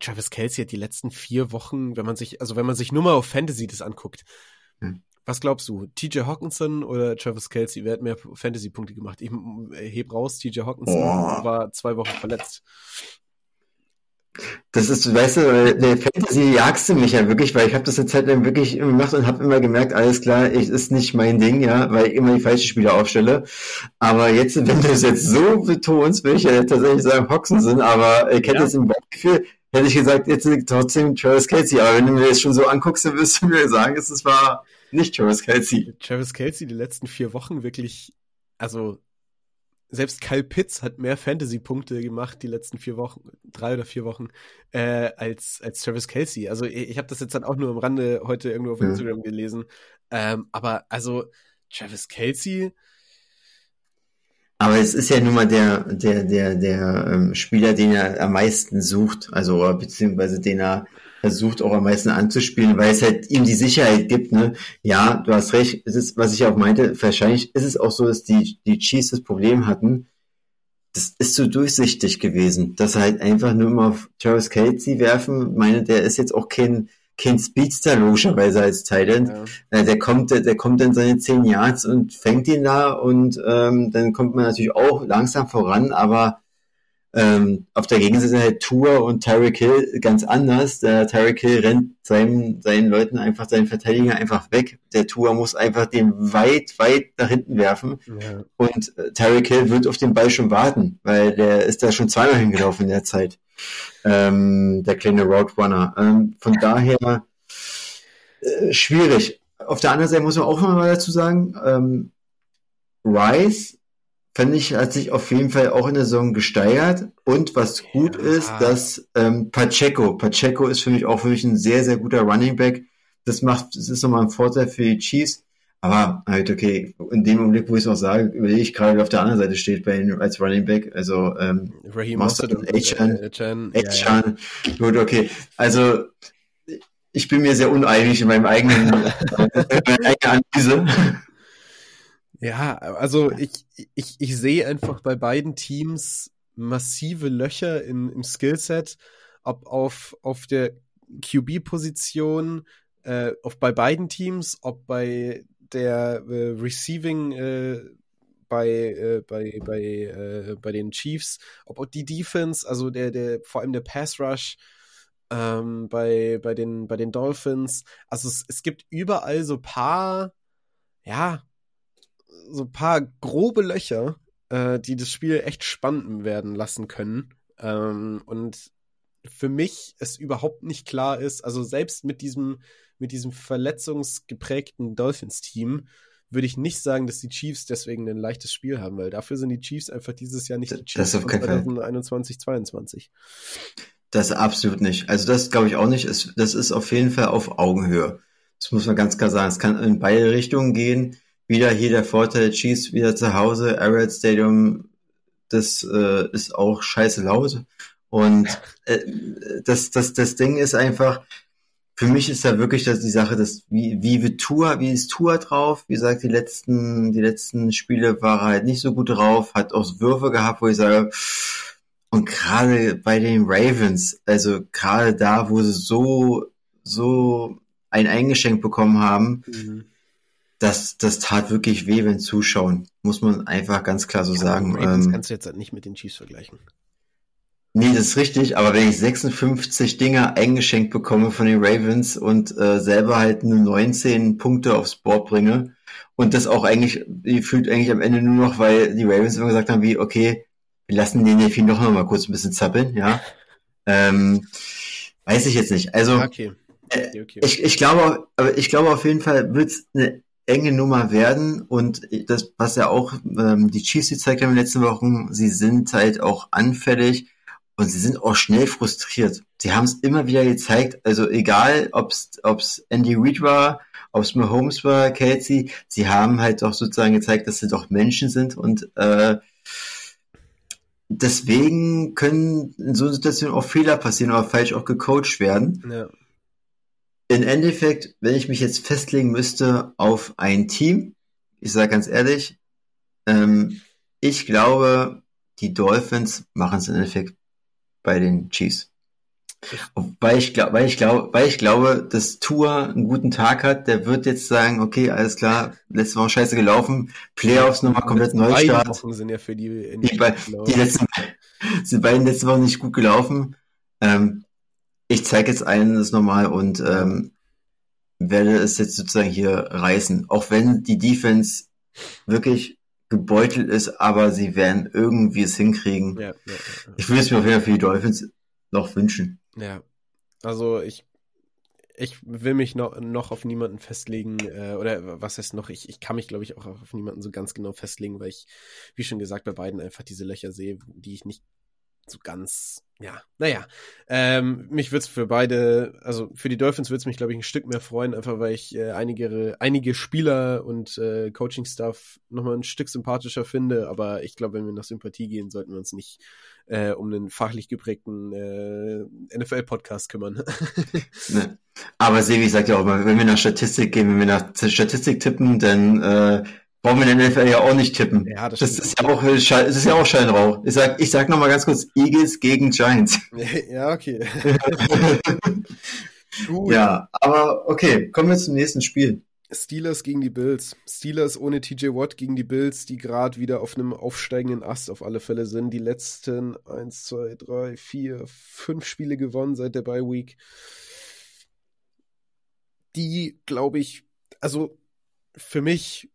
Travis Kelsey hat die letzten vier Wochen, wenn man sich, also wenn man sich nur mal auf Fantasy das anguckt, mhm. was glaubst du? TJ Hawkinson oder Travis Kelsey? Wer hat mehr Fantasy-Punkte gemacht? Ich heb raus, TJ Hawkinson oh. war zwei Wochen verletzt. Das ist, weißt du, der Fantasy jagst du mich ja wirklich, weil ich habe das eine Zeit lang wirklich gemacht und habe immer gemerkt, alles klar, ich, ist nicht mein Ding, ja, weil ich immer die falschen Spieler aufstelle. Aber jetzt, wenn du es jetzt so betonst, würde ich ja tatsächlich sagen, Hoxen sind, aber ich hätte ja. jetzt im Bauchgefühl, hätte ich gesagt, jetzt trotzdem Travis Kelsey. Aber wenn du mir das schon so anguckst, dann wirst du mir sagen, es war nicht Travis Kelsey. Travis Kelsey die letzten vier Wochen wirklich, also selbst Kyle Pitts hat mehr Fantasy-Punkte gemacht die letzten vier Wochen, drei oder vier Wochen, äh, als, als Travis Kelsey. Also ich, ich habe das jetzt dann auch nur am Rande heute irgendwo auf Instagram gelesen. Ähm, aber also Travis Kelsey. Aber es ist ja nun mal der, der, der, der ähm, Spieler, den er am meisten sucht, also beziehungsweise den er versucht auch am meisten anzuspielen, weil es halt ihm die Sicherheit gibt, ne? Ja, du hast recht, es ist, was ich auch meinte, wahrscheinlich ist es auch so, dass die, die Chiefs das Problem hatten, das ist so durchsichtig gewesen, dass sie halt einfach nur immer auf Travis Kelsey werfen. Meine, der ist jetzt auch kein, kein Speedster logischerweise als Thailand. Ja. Der kommt, der, der kommt dann seine 10 Yards und fängt ihn da und ähm, dann kommt man natürlich auch langsam voran, aber ähm, auf der Gegenseite halt Tour und Tyreek Hill ganz anders. Der Tyreek Hill rennt seinen, seinen Leuten einfach, seinen Verteidiger einfach weg. Der Tour muss einfach den weit, weit nach hinten werfen. Ja. Und äh, Tyreek Hill wird auf den Ball schon warten, weil der ist da schon zweimal hingelaufen in der Zeit. Ähm, der kleine Roadrunner. Ähm, von daher äh, schwierig. Auf der anderen Seite muss man auch mal dazu sagen, ähm, Rice fand ich, hat sich auf jeden Fall auch in der Saison gesteigert. Und was gut ja. ist, dass ähm, Pacheco, Pacheco ist für mich auch für mich ein sehr, sehr guter Running Back. Das macht, das ist nochmal ein Vorteil für die Chiefs. Aber halt, okay, in dem Augenblick, wo ich es auch sage, überlege ich gerade, wer auf der anderen Seite steht bei ihnen als Running Back. Also ähm, Raheem Mostert und Achan. Achan. Gut, okay. Also ich bin mir sehr uneinig in meinem eigenen, meiner eigenen Analyse. Ja, also ich, ich, ich sehe einfach bei beiden Teams massive Löcher in, im Skillset, ob auf, auf der QB-Position, äh, auf bei beiden Teams, ob bei der äh, Receiving äh, bei, äh, bei, bei, äh, bei den Chiefs, ob die Defense, also der, der, vor allem der Pass Rush, ähm, bei, bei, den, bei den Dolphins. Also es, es gibt überall so paar, ja, so paar grobe Löcher, äh, die das Spiel echt spannend werden lassen können. Ähm, und für mich es überhaupt nicht klar ist, also selbst mit diesem, mit diesem verletzungsgeprägten Dolphins-Team, würde ich nicht sagen, dass die Chiefs deswegen ein leichtes Spiel haben, weil dafür sind die Chiefs einfach dieses Jahr nicht die Chiefs das auf keinen 2021, 2022. Das absolut nicht. Also das glaube ich auch nicht. Das ist auf jeden Fall auf Augenhöhe. Das muss man ganz klar sagen. Es kann in beide Richtungen gehen. Wieder hier der Vorteil, Chiefs wieder zu Hause, Arrowhead Stadium, das äh, ist auch scheiße laut. Und äh, das, das, das Ding ist einfach, für mich ist da wirklich das, die Sache, dass wie, wie wird Tour, wie ist Tour drauf? Wie gesagt, die letzten, die letzten Spiele war er halt nicht so gut drauf, hat auch Würfe gehabt, wo ich sage, und gerade bei den Ravens, also gerade da, wo sie so, so ein eingeschenkt bekommen haben, mhm. das, das tat wirklich weh, wenn zuschauen. Muss man einfach ganz klar so ja, sagen. Ravens ähm, kannst du jetzt halt nicht mit den Chiefs vergleichen. Nee, das ist richtig, aber wenn ich 56 Dinger eingeschenkt bekomme von den Ravens und äh, selber halt nur 19 Punkte aufs Board bringe und das auch eigentlich, fühlt eigentlich am Ende nur noch, weil die Ravens immer gesagt haben, wie, okay, wir lassen den Delfin doch noch mal kurz ein bisschen zappeln, ja. Ähm, weiß ich jetzt nicht. Also, okay. Äh, okay, okay. Ich, ich glaube, aber ich glaube auf jeden Fall wird es eine enge Nummer werden und das, was ja auch ähm, die Chiefs gezeigt haben in den letzten Wochen, sie sind halt auch anfällig und sie sind auch schnell frustriert. Sie haben es immer wieder gezeigt, also egal, ob es Andy Reid war, ob es Mahomes war, Kelsey, sie haben halt auch sozusagen gezeigt, dass sie doch Menschen sind und äh, deswegen können in so einer Situation auch Fehler passieren oder falsch auch gecoacht werden. Ja. Im Endeffekt, wenn ich mich jetzt festlegen müsste auf ein Team, ich sage ganz ehrlich, ähm, ich glaube, die Dolphins machen es im Endeffekt bei den Chiefs. Weil ich glaube, weil ich glaube, weil ich glaube, dass Tour einen guten Tag hat, der wird jetzt sagen, okay, alles klar, letzte Woche scheiße gelaufen, Playoffs nochmal komplett Neustart. Wochen sind ja für die, die, bei, die letzten, sind beiden letzte Woche nicht gut gelaufen. Ähm, ich zeige jetzt einen das nochmal und ähm, werde es jetzt sozusagen hier reißen. Auch wenn die Defense wirklich gebeutelt ist, aber sie werden irgendwie es hinkriegen. Ja, ja, ja, ich würde es mir auf jeden Fall für die Dolphins noch wünschen. Ja, also ich ich will mich noch, noch auf niemanden festlegen, äh, oder was heißt noch, ich, ich kann mich, glaube ich, auch auf niemanden so ganz genau festlegen, weil ich, wie schon gesagt, bei beiden einfach diese Löcher sehe, die ich nicht so ganz, ja, naja. Ähm, mich wird's für beide, also für die Dolphins wird's mich, glaube ich, ein Stück mehr freuen, einfach weil ich äh, einige, einige Spieler und äh, Coaching-Staff nochmal ein Stück sympathischer finde, aber ich glaube, wenn wir nach Sympathie gehen, sollten wir uns nicht äh, um einen fachlich geprägten äh, NFL-Podcast kümmern. ne. Aber Sevi sagt ja auch immer, wenn wir nach Statistik gehen, wenn wir nach Statistik tippen, dann äh, Brauchen wir in der NFL ja auch nicht tippen. Ja, das, das ist ja auch, das ist ja auch Scheinrauch. Ich sag, ich sag noch mal ganz kurz, Eagles gegen Giants. Ja, okay. ja, aber okay, kommen wir zum nächsten Spiel. Steelers gegen die Bills. Steelers ohne TJ Watt gegen die Bills, die gerade wieder auf einem aufsteigenden Ast auf alle Fälle sind. Die letzten 1, 2, 3, 4, 5 Spiele gewonnen seit der Bye Week. Die, glaube ich, also für mich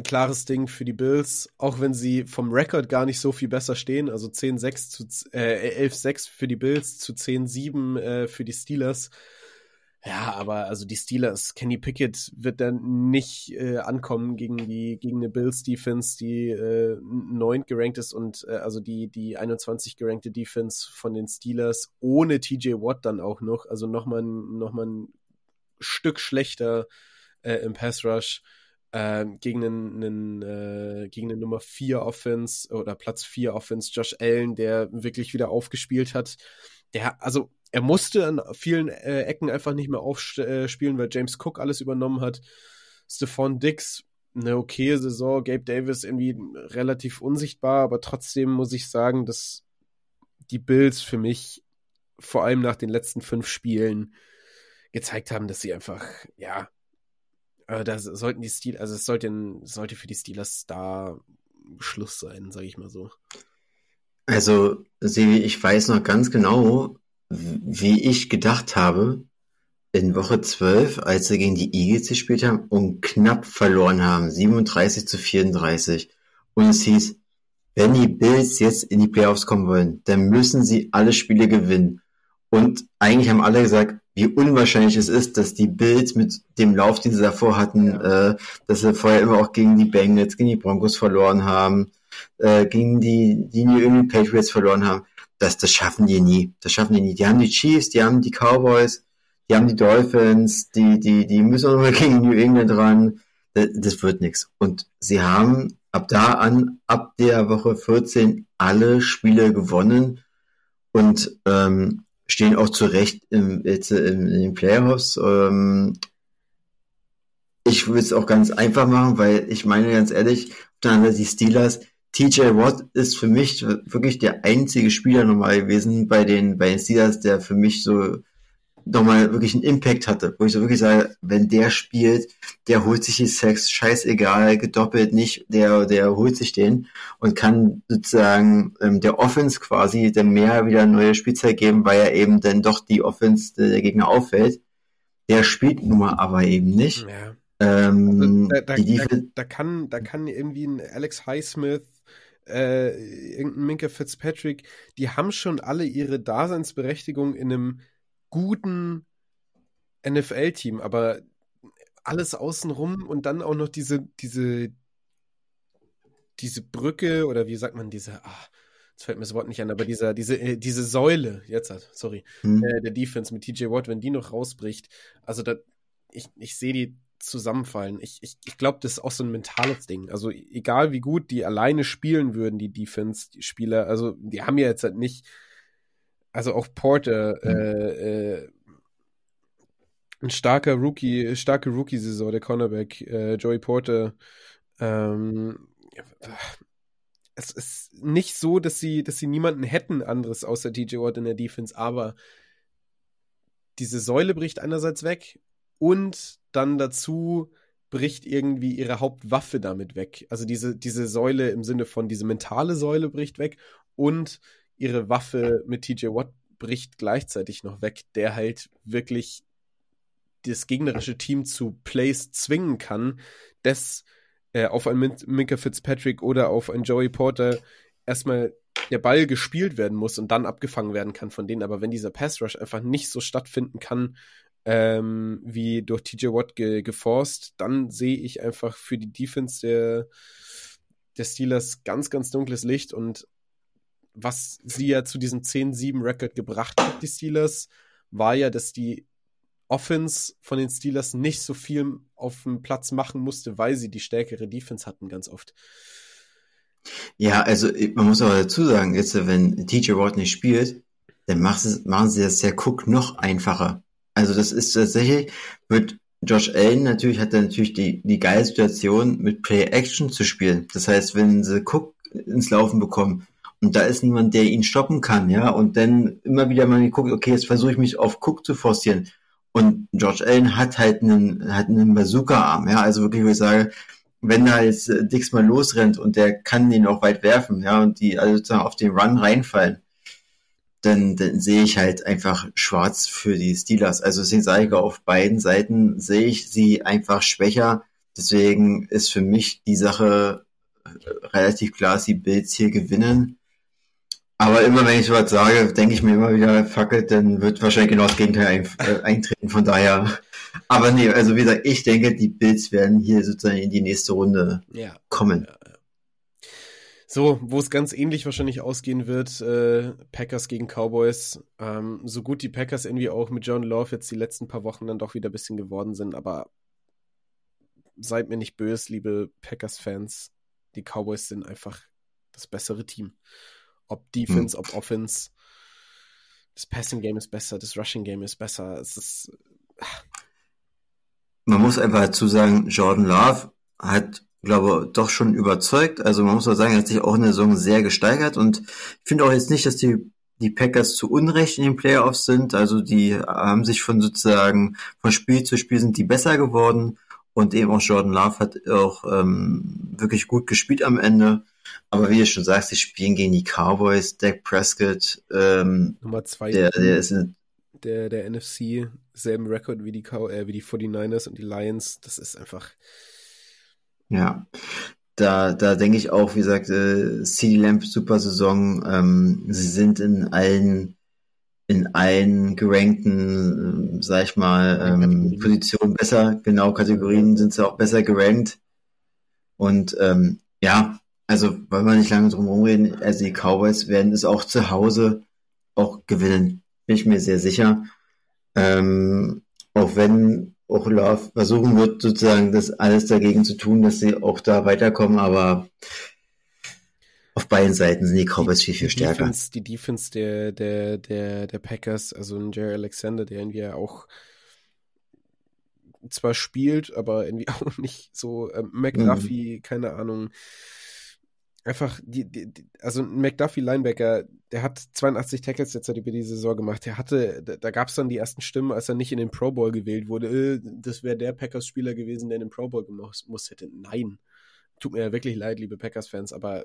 ein klares Ding für die Bills, auch wenn sie vom Rekord gar nicht so viel besser stehen. Also 10-6 zu äh, 11-6 für die Bills zu 10-7 äh, für die Steelers. Ja, aber also die Steelers, Kenny Pickett wird dann nicht äh, ankommen gegen die gegen eine Bills Defense, die äh, neunt gerankt ist und äh, also die die 21 gerankte Defense von den Steelers ohne TJ Watt dann auch noch, also nochmal noch mal ein Stück schlechter äh, im Pass Rush äh, gegen einen, einen äh, gegen eine Nummer 4 Offense oder Platz 4 Offense, Josh Allen, der wirklich wieder aufgespielt hat. Der, also er musste an vielen äh, Ecken einfach nicht mehr aufspielen, weil James Cook alles übernommen hat. Stephon Dix, eine okaye Saison, Gabe Davis irgendwie relativ unsichtbar, aber trotzdem muss ich sagen, dass die Bills für mich vor allem nach den letzten fünf Spielen gezeigt haben, dass sie einfach, ja, äh, da sollten die Stil, also es sollte, sollte für die Steelers da Schluss sein, sage ich mal so. Also, Sevi, ich weiß noch ganz genau, wie ich gedacht habe, in Woche 12, als sie gegen die Eagles gespielt haben und knapp verloren haben, 37 zu 34. Und es hieß, wenn die Bills jetzt in die Playoffs kommen wollen, dann müssen sie alle Spiele gewinnen. Und eigentlich haben alle gesagt, wie unwahrscheinlich es ist, dass die Bills mit dem Lauf, den sie davor hatten, äh, dass sie vorher immer auch gegen die Bengals, gegen die Broncos verloren haben, äh, gegen die, die New England Patriots verloren haben, das, das schaffen die nie. Das schaffen die nie. Die haben die Chiefs, die haben die Cowboys, die haben die Dolphins, die, die, die müssen auch mal gegen New England ran. Das, das wird nichts. Und sie haben ab da an, ab der Woche 14, alle Spiele gewonnen und ähm, stehen auch zu Recht im, jetzt in, in den Playoffs. Ähm, ich würde es auch ganz einfach machen, weil ich meine ganz ehrlich, dann die Steelers, TJ Watt ist für mich wirklich der einzige Spieler nochmal gewesen bei den, bei den Steelers, der für mich so nochmal wirklich einen Impact hatte, wo ich so wirklich sage, wenn der spielt, der holt sich die Sex, scheißegal, gedoppelt nicht, der, der holt sich den und kann sozusagen ähm, der Offense quasi dann mehr wieder neue Spielzeit geben, weil er eben dann doch die Offense der Gegner auffällt. Der spielt nun mal aber eben nicht. Ja. Ähm, also da, da, da, da, kann, da kann irgendwie ein Alex Highsmith äh, irgendein Minka Fitzpatrick, die haben schon alle ihre Daseinsberechtigung in einem guten NFL-Team, aber alles außenrum und dann auch noch diese, diese, diese Brücke oder wie sagt man, diese, ah, jetzt fällt mir das Wort nicht an, aber dieser, diese, äh, diese Säule, jetzt, sorry, hm. äh, der Defense mit TJ Watt, wenn die noch rausbricht, also da, ich, ich sehe die zusammenfallen. Ich, ich, ich glaube, das ist auch so ein mentales Ding. Also egal wie gut die alleine spielen würden, die Defense-Spieler, also die haben ja jetzt halt nicht also auch Porter, mhm. äh, äh, ein starker Rookie, starke Rookie-Saison, der Cornerback, äh, Joey Porter. Ähm, es ist nicht so, dass sie, dass sie niemanden hätten anderes außer DJ Watt in der Defense, aber diese Säule bricht einerseits weg und dann dazu bricht irgendwie ihre Hauptwaffe damit weg. Also diese, diese Säule im Sinne von diese mentale Säule bricht weg und ihre Waffe mit TJ Watt bricht gleichzeitig noch weg, der halt wirklich das gegnerische Team zu Plays zwingen kann, dass äh, auf einen Minka Fitzpatrick oder auf einen Joey Porter erstmal der Ball gespielt werden muss und dann abgefangen werden kann von denen. Aber wenn dieser Pass Rush einfach nicht so stattfinden kann, ähm, wie durch TJ Watt ge geforst, dann sehe ich einfach für die Defense der, der Steelers ganz, ganz dunkles Licht und was sie ja zu diesem 10-7-Record gebracht hat, die Steelers, war ja, dass die Offense von den Steelers nicht so viel auf dem Platz machen musste, weil sie die stärkere Defense hatten, ganz oft. Ja, also man muss aber dazu sagen, jetzt wenn TJ Watt nicht spielt, dann machen sie das ja Cook noch einfacher. Also das ist tatsächlich, wird Josh Allen natürlich hat er natürlich die, die geile Situation, mit Play Action zu spielen. Das heißt, wenn sie Cook ins Laufen bekommen, und da ist niemand, der ihn stoppen kann, ja. Und dann immer wieder mal geguckt, okay, jetzt versuche ich mich auf Cook zu forcieren. Und George Allen hat halt einen, hat einen Bazooka-Arm, ja. Also wirklich, wo ich sage, wenn da jetzt äh, Dix mal losrennt und der kann den auch weit werfen, ja, und die also sozusagen auf den Run reinfallen, dann, dann sehe ich halt einfach schwarz für die Steelers. Also deswegen sage ich, auf beiden Seiten sehe ich sie einfach schwächer. Deswegen ist für mich die Sache äh, relativ klar, dass die Bills hier gewinnen. Aber immer wenn ich sowas sage, denke ich mir immer wieder, fackelt, dann wird wahrscheinlich genau das Gegenteil ein, äh, eintreten. Von daher. Aber nee, also wie gesagt, ich denke, die Bills werden hier sozusagen in die nächste Runde ja. kommen. Ja, ja. So, wo es ganz ähnlich wahrscheinlich ausgehen wird, äh, Packers gegen Cowboys. Ähm, so gut die Packers irgendwie auch mit John Love jetzt die letzten paar Wochen dann doch wieder ein bisschen geworden sind, aber seid mir nicht böse, liebe Packers-Fans. Die Cowboys sind einfach das bessere Team. Ob Defense, hm. ob Offense. Das Passing Game ist besser, das Rushing Game ist besser. Es ist. Man muss einfach dazu sagen, Jordan Love hat, glaube ich, doch schon überzeugt. Also man muss auch sagen, er hat sich auch in der Saison sehr gesteigert und ich finde auch jetzt nicht, dass die die Packers zu Unrecht in den Playoffs sind. Also die haben sich von sozusagen von Spiel zu Spiel sind die besser geworden und eben auch Jordan Love hat auch ähm, wirklich gut gespielt am Ende. Aber wie du schon sagst, die spielen gegen die Cowboys, Dak Prescott, ähm, Nummer zwei, der, der ist in, der, der NFC, selben Rekord wie die, äh, wie die 49ers und die Lions, das ist einfach. Ja, da, da denke ich auch, wie gesagt, äh, CD Lamp, super Saison. Ähm, sie sind in allen, in allen gerankten, äh, sag ich mal, ähm, Positionen besser, genau, Kategorien sind sie auch besser gerankt. Und ähm, ja, also wollen wir nicht lange drum rumreden, also die Cowboys werden es auch zu Hause auch gewinnen, bin ich mir sehr sicher. Ähm, auch wenn auch Love versuchen wird, sozusagen das alles dagegen zu tun, dass sie auch da weiterkommen, aber auf beiden Seiten sind die Cowboys viel, viel stärker. Defense, die Defense der, der, der, der Packers, also ein Jerry Alexander, der irgendwie auch zwar spielt, aber irgendwie auch nicht so, äh, McDuffie, mhm. keine Ahnung, einfach die, die, die also McDuffie Linebacker, der hat 82 Tackles jetzt über die Saison gemacht. Der hatte, da, da gab es dann die ersten Stimmen, als er nicht in den Pro Bowl gewählt wurde. Äh, das wäre der Packers-Spieler gewesen, der in den Pro Bowl gemusst hätte. Nein. Tut mir ja wirklich leid, liebe Packers-Fans, aber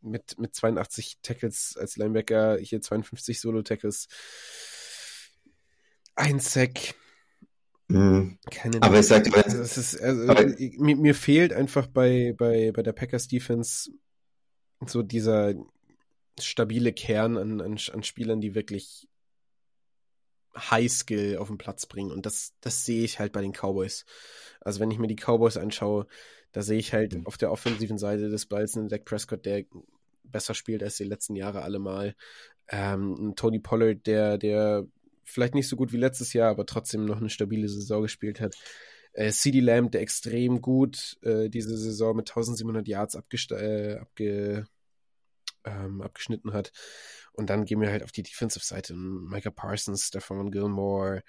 mit, mit 82 Tackles als Linebacker, hier 52 Solo-Tackles, ein Sack. Mhm. Keine aber ich sag also, es ist, also, mir, mir fehlt einfach bei, bei, bei der Packers Defense so dieser stabile Kern an, an, an Spielern, die wirklich High Skill auf den Platz bringen. Und das, das sehe ich halt bei den Cowboys. Also wenn ich mir die Cowboys anschaue, da sehe ich halt mhm. auf der offensiven Seite des Balls einen Dak Prescott, der besser spielt als die letzten Jahre allemal. Ähm, Tony Pollard, der, der vielleicht nicht so gut wie letztes Jahr, aber trotzdem noch eine stabile Saison gespielt hat. Äh, CD Lamb, der extrem gut äh, diese Saison mit 1700 Yards äh, abge ähm, abgeschnitten hat. Und dann gehen wir halt auf die Defensive-Seite. Micah Parsons, Stefan Gilmore,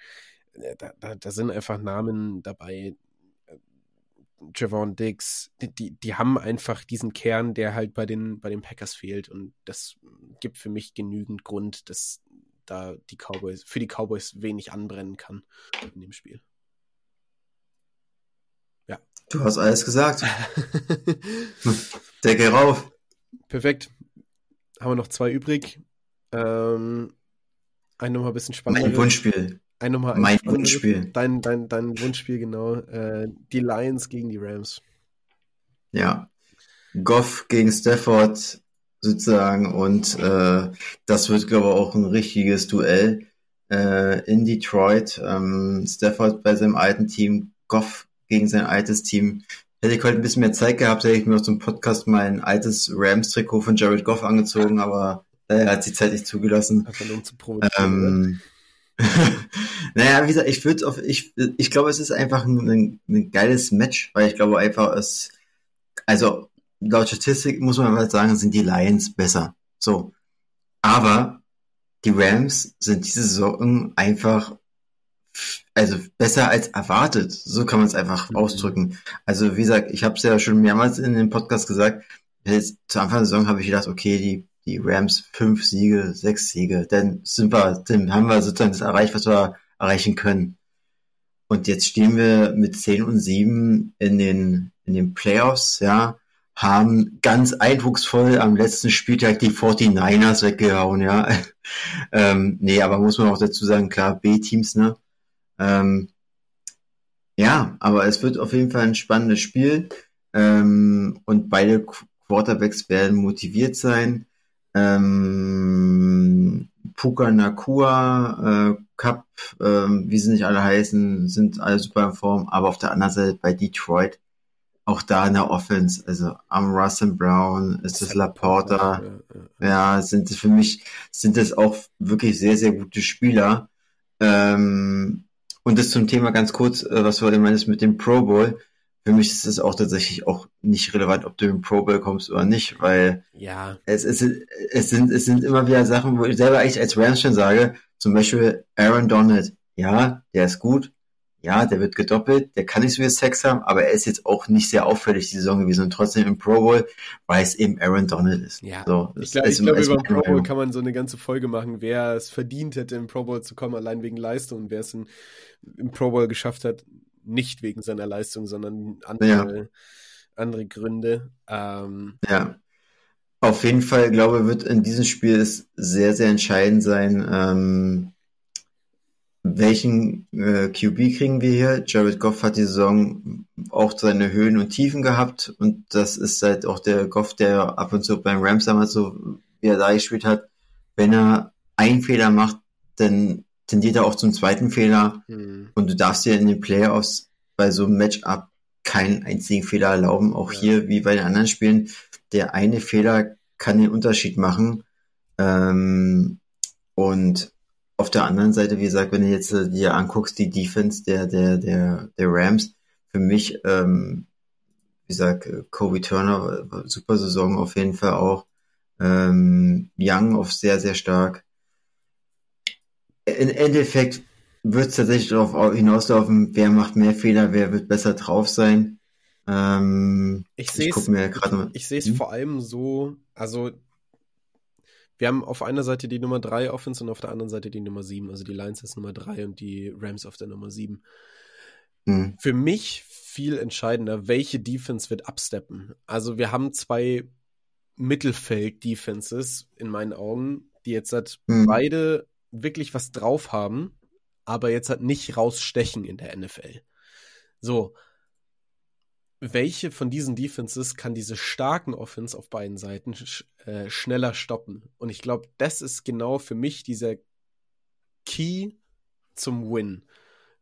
äh, da, da, da sind einfach Namen dabei. Javon Diggs, die, die, die, haben einfach diesen Kern, der halt bei den, bei den Packers fehlt. Und das gibt für mich genügend Grund, dass da die Cowboys, für die Cowboys wenig anbrennen kann in dem Spiel. Ja. Du hast alles gesagt. Decke rauf. Perfekt. Haben wir noch zwei übrig. Ähm, ein nochmal ein bisschen spannender. Mein Wunschspiel. Ein nochmal mein Wunschspiel. Dein, dein, dein Wunschspiel, genau. Äh, die Lions gegen die Rams. Ja. Goff gegen Stafford sozusagen und äh, das wird, glaube ich, auch ein richtiges Duell äh, in Detroit. Ähm, Stafford bei seinem alten Team, Goff gegen sein altes Team. Hätte ich heute ein bisschen mehr Zeit gehabt, hätte ich mir aus dem Podcast mein altes Rams-Trikot von Jared Goff angezogen, aber er hat die Zeit nicht zugelassen. Um zu ähm, naja, wie gesagt, ich würde auf, ich, ich glaube, es ist einfach ein, ein, ein, geiles Match, weil ich glaube einfach, es, also laut Statistik muss man halt sagen, sind die Lions besser. So. Aber die Rams sind diese Saison einfach also besser als erwartet. So kann man es einfach mhm. ausdrücken. Also wie gesagt, ich habe es ja schon mehrmals in dem Podcast gesagt. Jetzt, zu Anfang der Saison habe ich gedacht, okay, die, die Rams fünf Siege, sechs Siege, dann sind wir, dann haben wir sozusagen das erreicht, was wir erreichen können. Und jetzt stehen wir mit zehn und sieben in den in den Playoffs, ja, haben ganz eindrucksvoll am letzten Spieltag die 49ers weggehauen, ja. ähm, nee, aber muss man auch dazu sagen, klar, B-Teams, ne? Ähm, ja, aber es wird auf jeden Fall ein spannendes Spiel ähm, und beide Quarterbacks werden motiviert sein. Ähm, Puka Nakua, äh, Cup, äh, wie sie nicht alle heißen, sind alle super in Form, aber auf der anderen Seite bei Detroit auch da in der Offense, also am Russell Brown, ist es Laporta, ja, sind es für mich, sind es auch wirklich sehr, sehr gute Spieler. Ähm, und das zum Thema ganz kurz, äh, was du heute meinst mit dem Pro Bowl. Für mich ist es auch tatsächlich auch nicht relevant, ob du im Pro Bowl kommst oder nicht, weil ja. es, es, es, sind, es sind immer wieder Sachen, wo ich selber eigentlich als Rams schon sage, zum Beispiel Aaron Donald, ja, der ist gut, ja, der wird gedoppelt, der kann nicht so viel Sex haben, aber er ist jetzt auch nicht sehr auffällig die Saison gewesen und trotzdem im Pro Bowl, weil es eben Aaron Donald ist. Ja, so, ich glaube, glaub, über den Pro Bowl kann man so eine ganze Folge machen, wer es verdient hätte, im Pro Bowl zu kommen, allein wegen Leistung und wer es in, im Pro Bowl geschafft hat, nicht wegen seiner Leistung, sondern andere, ja. andere Gründe. Ähm, ja. Auf jeden Fall, glaube ich, wird in diesem Spiel es sehr, sehr entscheidend sein, ähm, welchen äh, QB kriegen wir hier? Jared Goff hat die Saison auch seine Höhen und Tiefen gehabt und das ist halt auch der Goff, der ab und zu beim Rams damals so, wie er da gespielt hat, wenn er einen Fehler macht, dann tendiert er auch zum zweiten Fehler. Mhm. Und du darfst dir in den Playoffs bei so einem Matchup keinen einzigen Fehler erlauben. Auch ja. hier, wie bei den anderen Spielen, der eine Fehler kann den Unterschied machen. Ähm, und auf der anderen Seite, wie gesagt, wenn du jetzt äh, dir anguckst, die Defense der, der, der, der Rams, für mich, ähm, wie gesagt, Kobe Turner, super Saison auf jeden Fall auch. Ähm, Young auf sehr, sehr stark. Im Endeffekt wird es tatsächlich darauf hinauslaufen, wer macht mehr Fehler, wer wird besser drauf sein. Ähm, ich sehe es ich, ich sehe hm? vor allem so, also wir haben auf einer Seite die Nummer 3 Offense und auf der anderen Seite die Nummer 7. Also die Lions ist Nummer 3 und die Rams auf der Nummer 7. Hm. Für mich viel entscheidender, welche Defense wird absteppen. Also wir haben zwei Mittelfeld-Defenses in meinen Augen, die jetzt halt hm. beide wirklich was drauf haben, aber jetzt halt nicht rausstechen in der NFL. So. Welche von diesen Defenses kann diese starken Offense auf beiden Seiten sch äh, schneller stoppen? Und ich glaube, das ist genau für mich dieser Key zum Win.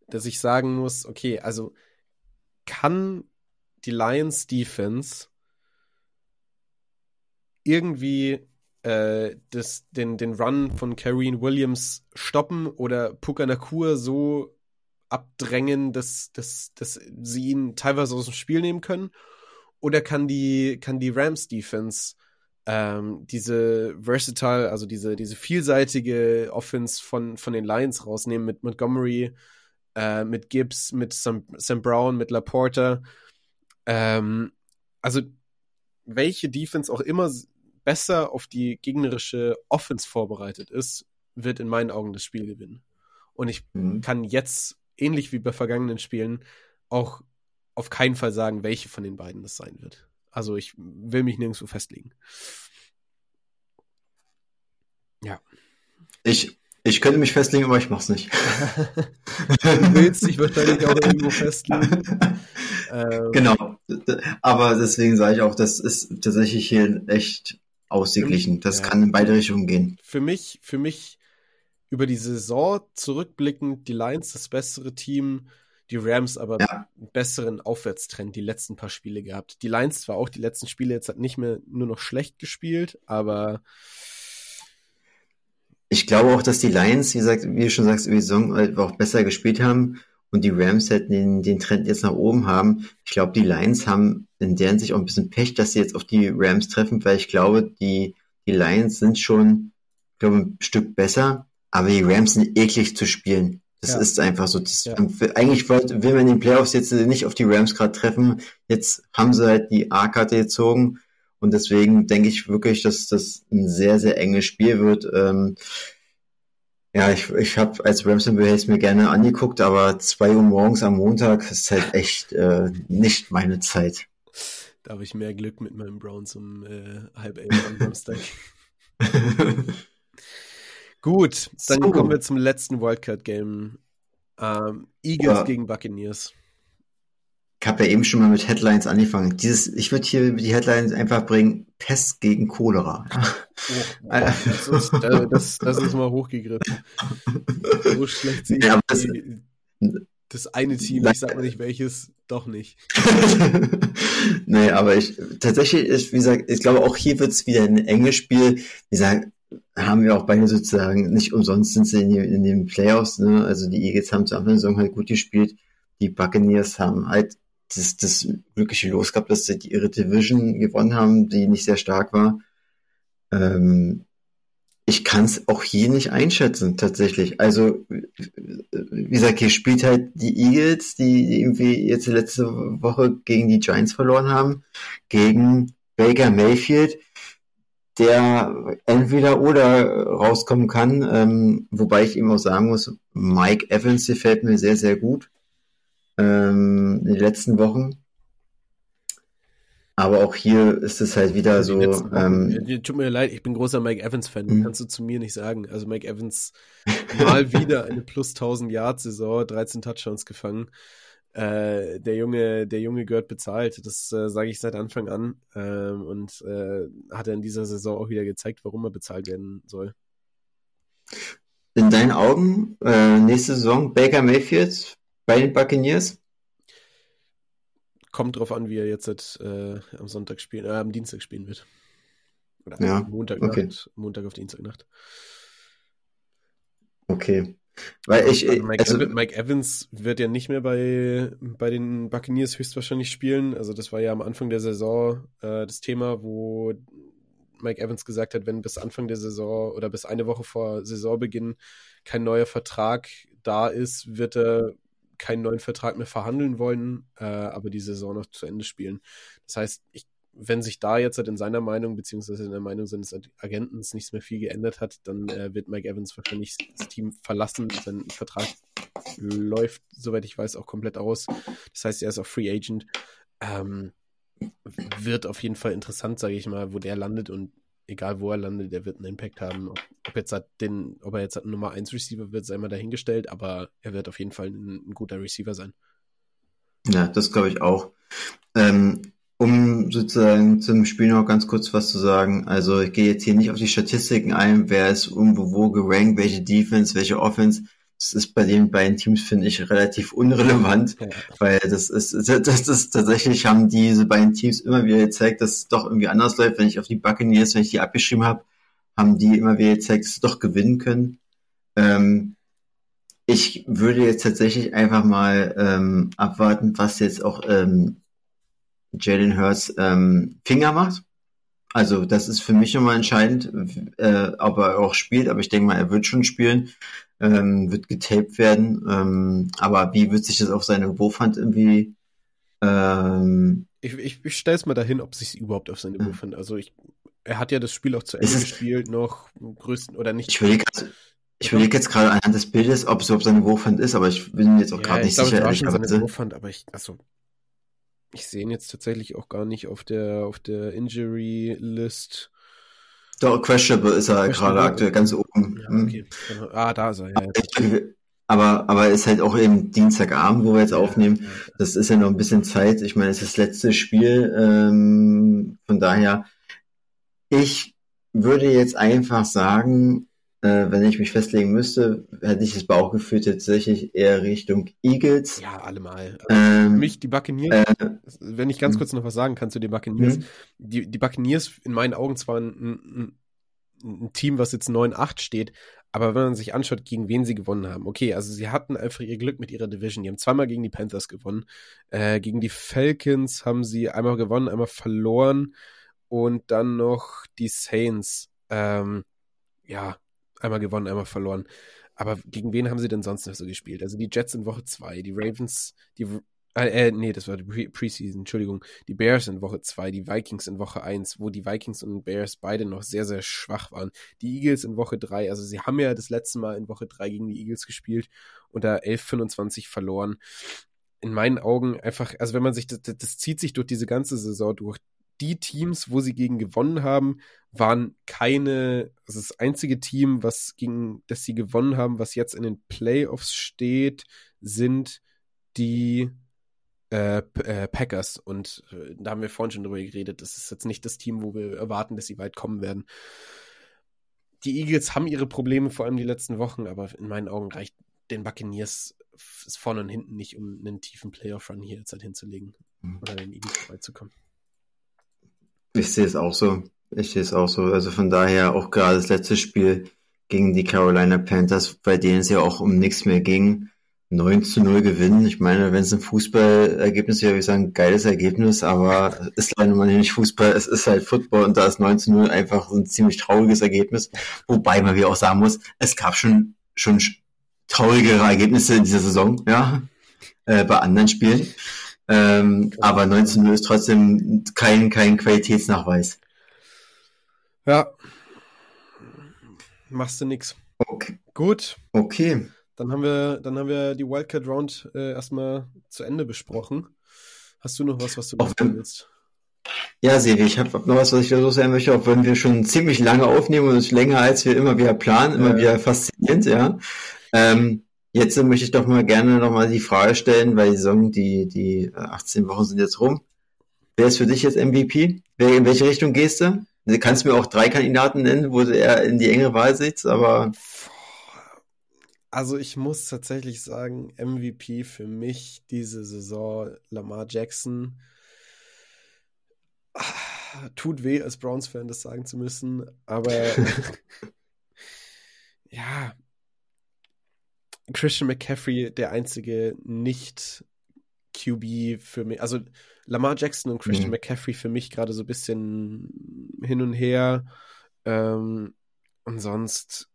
Dass ich sagen muss, okay, also kann die Lions Defense irgendwie äh, das, den, den Run von Kareen Williams stoppen oder Puka Nakur so abdrängen, dass, dass, dass sie ihn teilweise aus dem Spiel nehmen können? Oder kann die, kann die Rams Defense ähm, diese versatile, also diese, diese vielseitige Offense von, von den Lions rausnehmen mit Montgomery, äh, mit Gibbs, mit Sam, Sam Brown, mit Laporta? Ähm, also welche Defense auch immer besser auf die gegnerische Offense vorbereitet ist, wird in meinen Augen das Spiel gewinnen. Und ich mhm. kann jetzt, ähnlich wie bei vergangenen Spielen, auch auf keinen Fall sagen, welche von den beiden das sein wird. Also ich will mich nirgendwo festlegen. Ja. Ich, ich könnte mich festlegen, aber ich mach's nicht. du willst dich wahrscheinlich auch irgendwo festlegen. Ähm, genau. Aber deswegen sage ich auch, das ist tatsächlich hier echt ausgeglichen. Das ja. kann in beide Richtungen gehen. Für mich, für mich über die Saison zurückblickend die Lions das bessere Team, die Rams aber ja. einen besseren Aufwärtstrend die letzten paar Spiele gehabt. Die Lions zwar auch die letzten Spiele jetzt hat nicht mehr nur noch schlecht gespielt, aber ich glaube auch, dass die Lions, wie gesagt, wie du schon sagst, über die Saison auch besser gespielt haben und die Rams halt den, den Trend jetzt nach oben haben. Ich glaube, die Lions haben in deren sich auch ein bisschen Pech, dass sie jetzt auf die Rams treffen, weil ich glaube, die, die Lions sind schon, glaube ein Stück besser, aber die Rams sind eklig zu spielen. Das ja. ist einfach so. Das, ja. Eigentlich wollt, will man in den Playoffs jetzt nicht auf die Rams gerade treffen. Jetzt haben sie halt die A-Karte gezogen. Und deswegen denke ich wirklich, dass das ein sehr, sehr enges Spiel wird. Ähm, ja, ich, ich habe als Ramson es mir gerne angeguckt, aber zwei Uhr morgens am Montag ist halt echt äh, nicht meine Zeit. Da habe ich mehr Glück mit meinem Browns um äh, halb elf am Samstag. Gut, dann so. kommen wir zum letzten Wildcard-Game. Ähm, Eagles ja. gegen Buccaneers. Ich habe ja eben schon mal mit Headlines angefangen. Dieses, ich würde hier die Headlines einfach bringen: Pest gegen Cholera. Oh, das, ist, äh, das, das, ist mal hochgegriffen. So schlecht sehe ich ja, das, das, eine Team, ich sag mal nicht welches, doch nicht. nee, aber ich tatsächlich ist, wie gesagt, ich glaube auch hier wird es wieder ein enges Spiel. Wie gesagt, haben wir auch beide sozusagen nicht umsonst sind sie in, in den Playoffs. Ne? Also die Eagles haben zu Anfang der Saison halt gut gespielt. Die Buccaneers haben halt das, das glückliche Los gehabt, dass sie ihre Division gewonnen haben, die nicht sehr stark war. Ähm, ich kann es auch hier nicht einschätzen, tatsächlich. Also, wie gesagt, hier spielt halt die Eagles, die irgendwie jetzt letzte Woche gegen die Giants verloren haben, gegen Baker Mayfield, der entweder oder rauskommen kann, ähm, wobei ich ihm auch sagen muss, Mike Evans gefällt mir sehr, sehr gut ähm, in den letzten Wochen. Aber auch hier ist es halt wieder so. Ähm, Tut mir leid, ich bin großer Mike Evans-Fan. Mhm. Kannst du zu mir nicht sagen. Also Mike Evans mal wieder eine plus 1000 Yard Saison, 13 Touchdowns gefangen. Äh, der Junge, der Junge gehört bezahlt. Das äh, sage ich seit Anfang an. Ähm, und äh, hat er in dieser Saison auch wieder gezeigt, warum er bezahlt werden soll. in deinen Augen äh, nächste Saison Baker Mayfield bei den Buccaneers? Kommt drauf an, wie er jetzt äh, am Sonntag spielen, äh, am Dienstag spielen wird. Oder ja, Montag, okay. Montag auf Dienstagnacht. Okay. Weil ich, also Mike, also, Evans, Mike, Evans wird ja nicht mehr bei, bei den Buccaneers höchstwahrscheinlich spielen. Also das war ja am Anfang der Saison äh, das Thema, wo Mike Evans gesagt hat, wenn bis Anfang der Saison oder bis eine Woche vor Saisonbeginn kein neuer Vertrag da ist, wird er keinen neuen Vertrag mehr verhandeln wollen, äh, aber die Saison noch zu Ende spielen. Das heißt, ich wenn sich da jetzt halt in seiner Meinung, beziehungsweise in der Meinung seines Agenten nichts mehr viel geändert hat, dann äh, wird Mike Evans wahrscheinlich das Team verlassen. Sein Vertrag läuft, soweit ich weiß, auch komplett aus. Das heißt, er ist auch Free Agent. Ähm, wird auf jeden Fall interessant, sage ich mal, wo der landet und egal wo er landet, der wird einen Impact haben. Ob, jetzt hat den, ob er jetzt ein Nummer 1 Receiver wird, sei mal dahingestellt, aber er wird auf jeden Fall ein, ein guter Receiver sein. Ja, das glaube ich auch. Ähm, um sozusagen zum Spiel noch ganz kurz was zu sagen. Also ich gehe jetzt hier nicht auf die Statistiken ein, wer ist irgendwo wo gerankt, welche Defense, welche Offense. Das ist bei den beiden Teams, finde ich, relativ unrelevant, ja. weil das ist, das ist tatsächlich haben diese beiden Teams immer wieder gezeigt, dass es doch irgendwie anders läuft. Wenn ich auf die Buccaneers, wenn ich die abgeschrieben habe, haben die immer wieder gezeigt, dass sie doch gewinnen können. Ähm, ich würde jetzt tatsächlich einfach mal ähm, abwarten, was jetzt auch ähm, Jalen Hurts ähm, Finger macht. Also das ist für mich immer entscheidend, äh, ob er auch spielt, aber ich denke mal, er wird schon spielen, ähm, wird getaped werden. Ähm, aber wie wird sich das auf seine Wurfhand irgendwie ähm, ich, ich, ich stelle es mal dahin, ob sich überhaupt auf seine ja. Wurfhand. Also ich, er hat ja das Spiel auch zu Ende ist gespielt, noch größten oder nicht. Ich überlege ich überlege jetzt gerade anhand des Bildes, ob es überhaupt seine Wurfhand ist, aber ich bin jetzt auch ja, gerade nicht glaube, sicher. Ich glaube, seine Wurfhand, aber ich, also ich sehe ihn jetzt tatsächlich auch gar nicht auf der, auf der Injury List. Doch, questionable ist er gerade aktuell ganz oben. Ja, hm. okay. Ah, da ist er, ja. ja. Aber, aber ist halt auch eben Dienstagabend, wo wir jetzt aufnehmen. Das ist ja noch ein bisschen Zeit. Ich meine, es ist das letzte Spiel. Ähm, von daher, ich würde jetzt einfach sagen, äh, wenn ich mich festlegen müsste, hätte ich das Bauchgefühl tatsächlich eher Richtung Eagles. Ja, allemal. Also ähm, mich die Buccaneers, äh, wenn ich ganz hm. kurz noch was sagen kann zu den Buccaneers, mhm. die, die Buccaneers in meinen Augen zwar ein, ein, ein Team, was jetzt 9-8 steht, aber wenn man sich anschaut, gegen wen sie gewonnen haben, okay, also sie hatten einfach ihr Glück mit ihrer Division. Die haben zweimal gegen die Panthers gewonnen. Äh, gegen die Falcons haben sie einmal gewonnen, einmal verloren und dann noch die Saints. Ähm, ja, einmal gewonnen, einmal verloren. Aber gegen wen haben sie denn sonst noch so gespielt? Also die Jets in Woche 2, die Ravens, die äh, äh, nee, das war die Pre Preseason, Entschuldigung. Die Bears in Woche 2, die Vikings in Woche 1, wo die Vikings und Bears beide noch sehr, sehr schwach waren. Die Eagles in Woche 3, also sie haben ja das letzte Mal in Woche 3 gegen die Eagles gespielt und da 11-25 verloren. In meinen Augen einfach, also wenn man sich, das, das zieht sich durch diese ganze Saison durch die Teams, wo sie gegen gewonnen haben, waren keine, also das einzige Team, was gegen, das sie gewonnen haben, was jetzt in den Playoffs steht, sind die äh, äh, Packers. Und äh, da haben wir vorhin schon drüber geredet. Das ist jetzt nicht das Team, wo wir erwarten, dass sie weit kommen werden. Die Eagles haben ihre Probleme, vor allem die letzten Wochen, aber in meinen Augen reicht den Buccaneers vorne und hinten nicht, um einen tiefen Playoff-Run hier jetzt halt hinzulegen mhm. oder den Eagles vorbeizukommen. Ich sehe es auch so. Ich sehe es auch so. Also von daher auch gerade das letzte Spiel gegen die Carolina Panthers, bei denen es ja auch um nichts mehr ging. 9 zu 0 gewinnen. Ich meine, wenn es ein Fußballergebnis wäre, würde ich sagen, geiles Ergebnis, aber ist leider mal nicht Fußball, es ist halt Football und da ist 9 zu 0 einfach ein ziemlich trauriges Ergebnis. Wobei man wie auch sagen muss, es gab schon, schon traurigere Ergebnisse in dieser Saison, ja, äh, bei anderen Spielen. Ähm, aber 19 0 ist trotzdem kein, kein Qualitätsnachweis. Ja. Machst du nix. Okay. Gut. Okay. Dann haben wir, dann haben wir die Wildcard Round äh, erstmal zu Ende besprochen. Hast du noch was, was du noch willst? Ja, Sevi, ich habe noch was, was ich da so sagen möchte, auch wenn wir schon ziemlich lange aufnehmen und länger als wir immer wieder planen, immer ja. wieder faszinierend, ja. Ähm, Jetzt möchte ich doch mal gerne nochmal die Frage stellen, weil die Saison, die, die 18 Wochen sind jetzt rum. Wer ist für dich jetzt MVP? Wer, in welche Richtung gehst du? Du kannst mir auch drei Kandidaten nennen, wo er in die enge Wahl sitzt, aber. Also ich muss tatsächlich sagen, MVP für mich diese Saison Lamar Jackson. Ah, tut weh, als Browns-Fan das sagen zu müssen, aber ja, Christian McCaffrey der einzige nicht QB für mich. Also Lamar Jackson und Christian mhm. McCaffrey für mich gerade so ein bisschen hin und her. Ähm, und sonst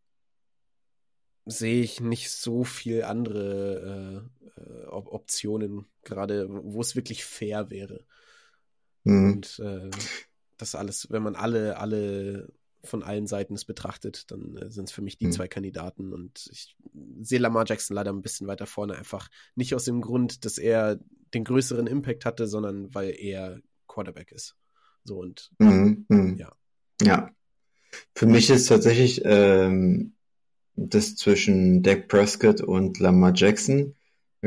sehe ich nicht so viel andere äh, äh, Optionen gerade, wo es wirklich fair wäre. Mhm. Und äh, das alles, wenn man alle, alle von allen Seiten es betrachtet, dann äh, sind es für mich die mhm. zwei Kandidaten und ich sehe Lamar Jackson leider ein bisschen weiter vorne, einfach nicht aus dem Grund, dass er den größeren Impact hatte, sondern weil er Quarterback ist. So und mhm. Mhm. ja. Ja. Für mich ist tatsächlich ähm, das zwischen Dak Prescott und Lamar Jackson.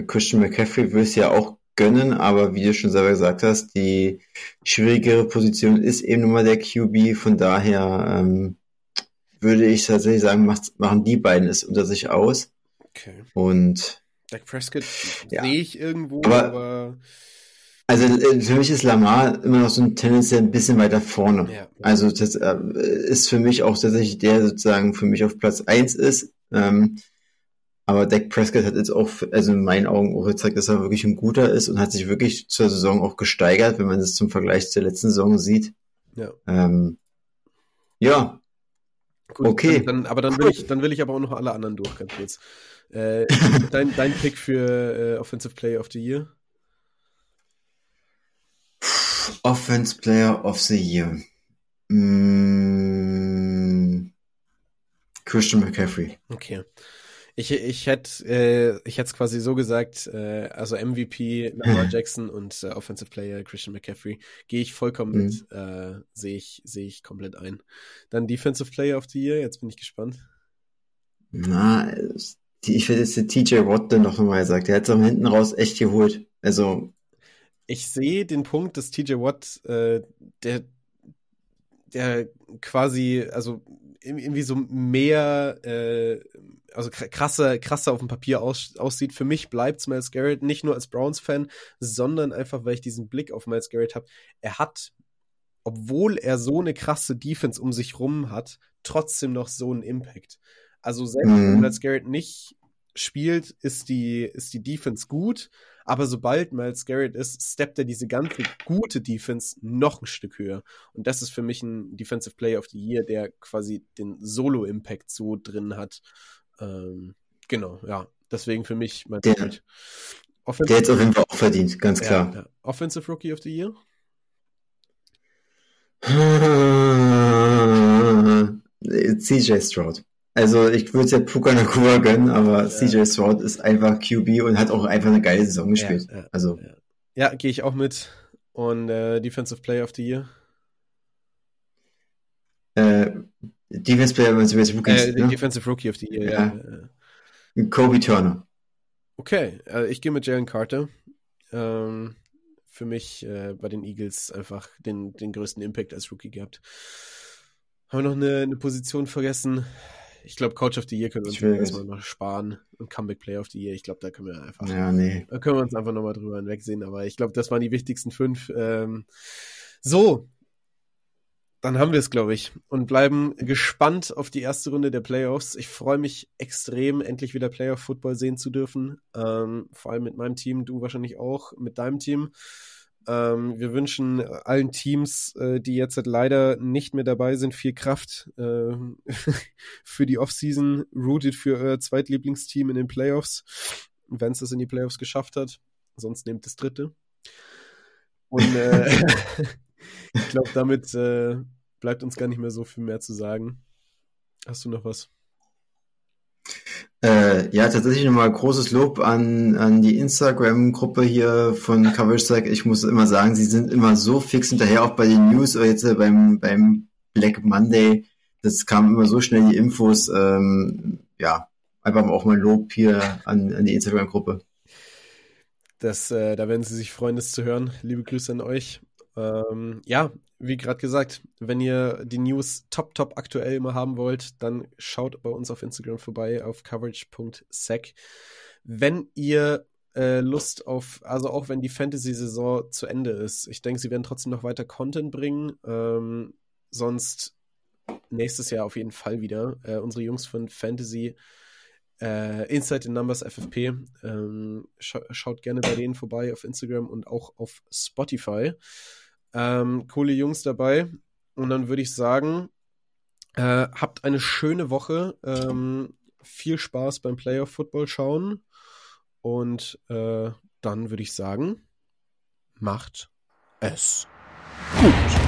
Christian McCaffrey will es ja auch gönnen, aber wie du schon selber gesagt hast, die schwierigere Position ist eben nun mal der QB. Von daher ähm, würde ich tatsächlich sagen, macht, machen die beiden es unter sich aus. Okay. Und Dak Prescott ja. sehe ich irgendwo, aber, aber also äh, für mich ist Lamar immer noch so ein tendenziell ein bisschen weiter vorne. Ja. Also das äh, ist für mich auch tatsächlich der sozusagen für mich auf Platz eins ist. Ähm, aber Dak Prescott hat jetzt auch, also in meinen Augen auch gezeigt, dass er wirklich ein guter ist und hat sich wirklich zur Saison auch gesteigert, wenn man das zum Vergleich zur letzten Saison sieht. Ja. Ähm, ja. Gut, okay. Dann, dann, aber dann will ich, dann will ich aber auch noch alle anderen durch, ganz kurz. Äh, dein, dein Pick für äh, Offensive Player of the Year? Offense Player of the Year. Mm, Christian McCaffrey. Okay. Ich, ich hätte äh, ich hätte es quasi so gesagt, äh, also MVP Lamar Jackson und äh, Offensive Player Christian McCaffrey gehe ich vollkommen mhm. mit, äh, sehe ich sehe ich komplett ein. Dann Defensive Player of the Year, jetzt bin ich gespannt. Na, ich hätte jetzt den TJ Watt dann noch einmal gesagt, der hat es am hinten raus echt geholt. Also ich sehe den Punkt, dass TJ Watt, äh, der, der quasi, also irgendwie so mehr, äh, also krasser, krasser auf dem Papier aus, aussieht. Für mich bleibt Miles Garrett nicht nur als Browns-Fan, sondern einfach, weil ich diesen Blick auf Miles Garrett habe. Er hat, obwohl er so eine krasse Defense um sich rum hat, trotzdem noch so einen Impact. Also selbst mhm. wenn Miles Garrett nicht spielt, ist die, ist die Defense gut, aber sobald Miles Garrett ist, steppt er diese ganze gute Defense noch ein Stück höher. Und das ist für mich ein Defensive Player of the Year, der quasi den Solo-Impact so drin hat. Ähm, genau, ja. Deswegen für mich mein der, Point. der jetzt auf jeden Fall auch verdient, ganz klar. Ja, ja. Offensive Rookie of the Year? CJ Stroud. Also ich würde es ja Puka Nakua gönnen, aber ja. CJ Stroud ist einfach QB und hat auch einfach eine geile Saison gespielt. Ja, ja, also. ja. gehe ich auch mit. Und äh, Defensive Player of the Year? Äh, Defensive Player of the Year. Äh, ne? Defensive Rookie of the Year, ja. Kobe Turner. Okay, äh, ich gehe mit Jalen Carter. Ähm, für mich äh, bei den Eagles einfach den, den größten Impact als Rookie gehabt. Haben wir noch eine, eine Position vergessen? Ich glaube, Coach of the Year können wir uns erstmal mal sparen und Comeback Player of the Year. Ich glaube, da können wir einfach, ja, nee. da können wir uns einfach nochmal drüber hinwegsehen. Aber ich glaube, das waren die wichtigsten fünf. Ähm, so, dann haben wir es, glaube ich, und bleiben gespannt auf die erste Runde der Playoffs. Ich freue mich extrem, endlich wieder Playoff-Football sehen zu dürfen. Ähm, vor allem mit meinem Team, du wahrscheinlich auch mit deinem Team. Ähm, wir wünschen allen Teams, äh, die jetzt leider nicht mehr dabei sind, viel Kraft äh, für die Offseason. Rooted für euer Zweitlieblingsteam in den Playoffs, wenn es das in die Playoffs geschafft hat. Sonst nehmt das dritte. Und äh, ich glaube, damit äh, bleibt uns gar nicht mehr so viel mehr zu sagen. Hast du noch was? Äh, ja, tatsächlich nochmal großes Lob an, an die Instagram-Gruppe hier von Coverage Stack. Ich muss immer sagen, sie sind immer so fix hinterher, auch bei den News oder jetzt äh, beim, beim Black Monday. Das kam immer so schnell die Infos. Ähm, ja, einfach auch mal Lob hier an, an die Instagram-Gruppe. Das, äh, da werden Sie sich freuen, das zu hören. Liebe Grüße an euch. Ähm, ja, wie gerade gesagt, wenn ihr die News top, top aktuell immer haben wollt, dann schaut bei uns auf Instagram vorbei auf coverage.sec. Wenn ihr äh, Lust auf, also auch wenn die Fantasy-Saison zu Ende ist, ich denke, sie werden trotzdem noch weiter Content bringen. Ähm, sonst nächstes Jahr auf jeden Fall wieder. Äh, unsere Jungs von Fantasy äh, Inside the Numbers FFP. Ähm, scha schaut gerne bei denen vorbei auf Instagram und auch auf Spotify. Ähm, coole Jungs dabei. Und dann würde ich sagen, äh, habt eine schöne Woche. Ähm, viel Spaß beim Playoff Football schauen. Und äh, dann würde ich sagen, macht es gut.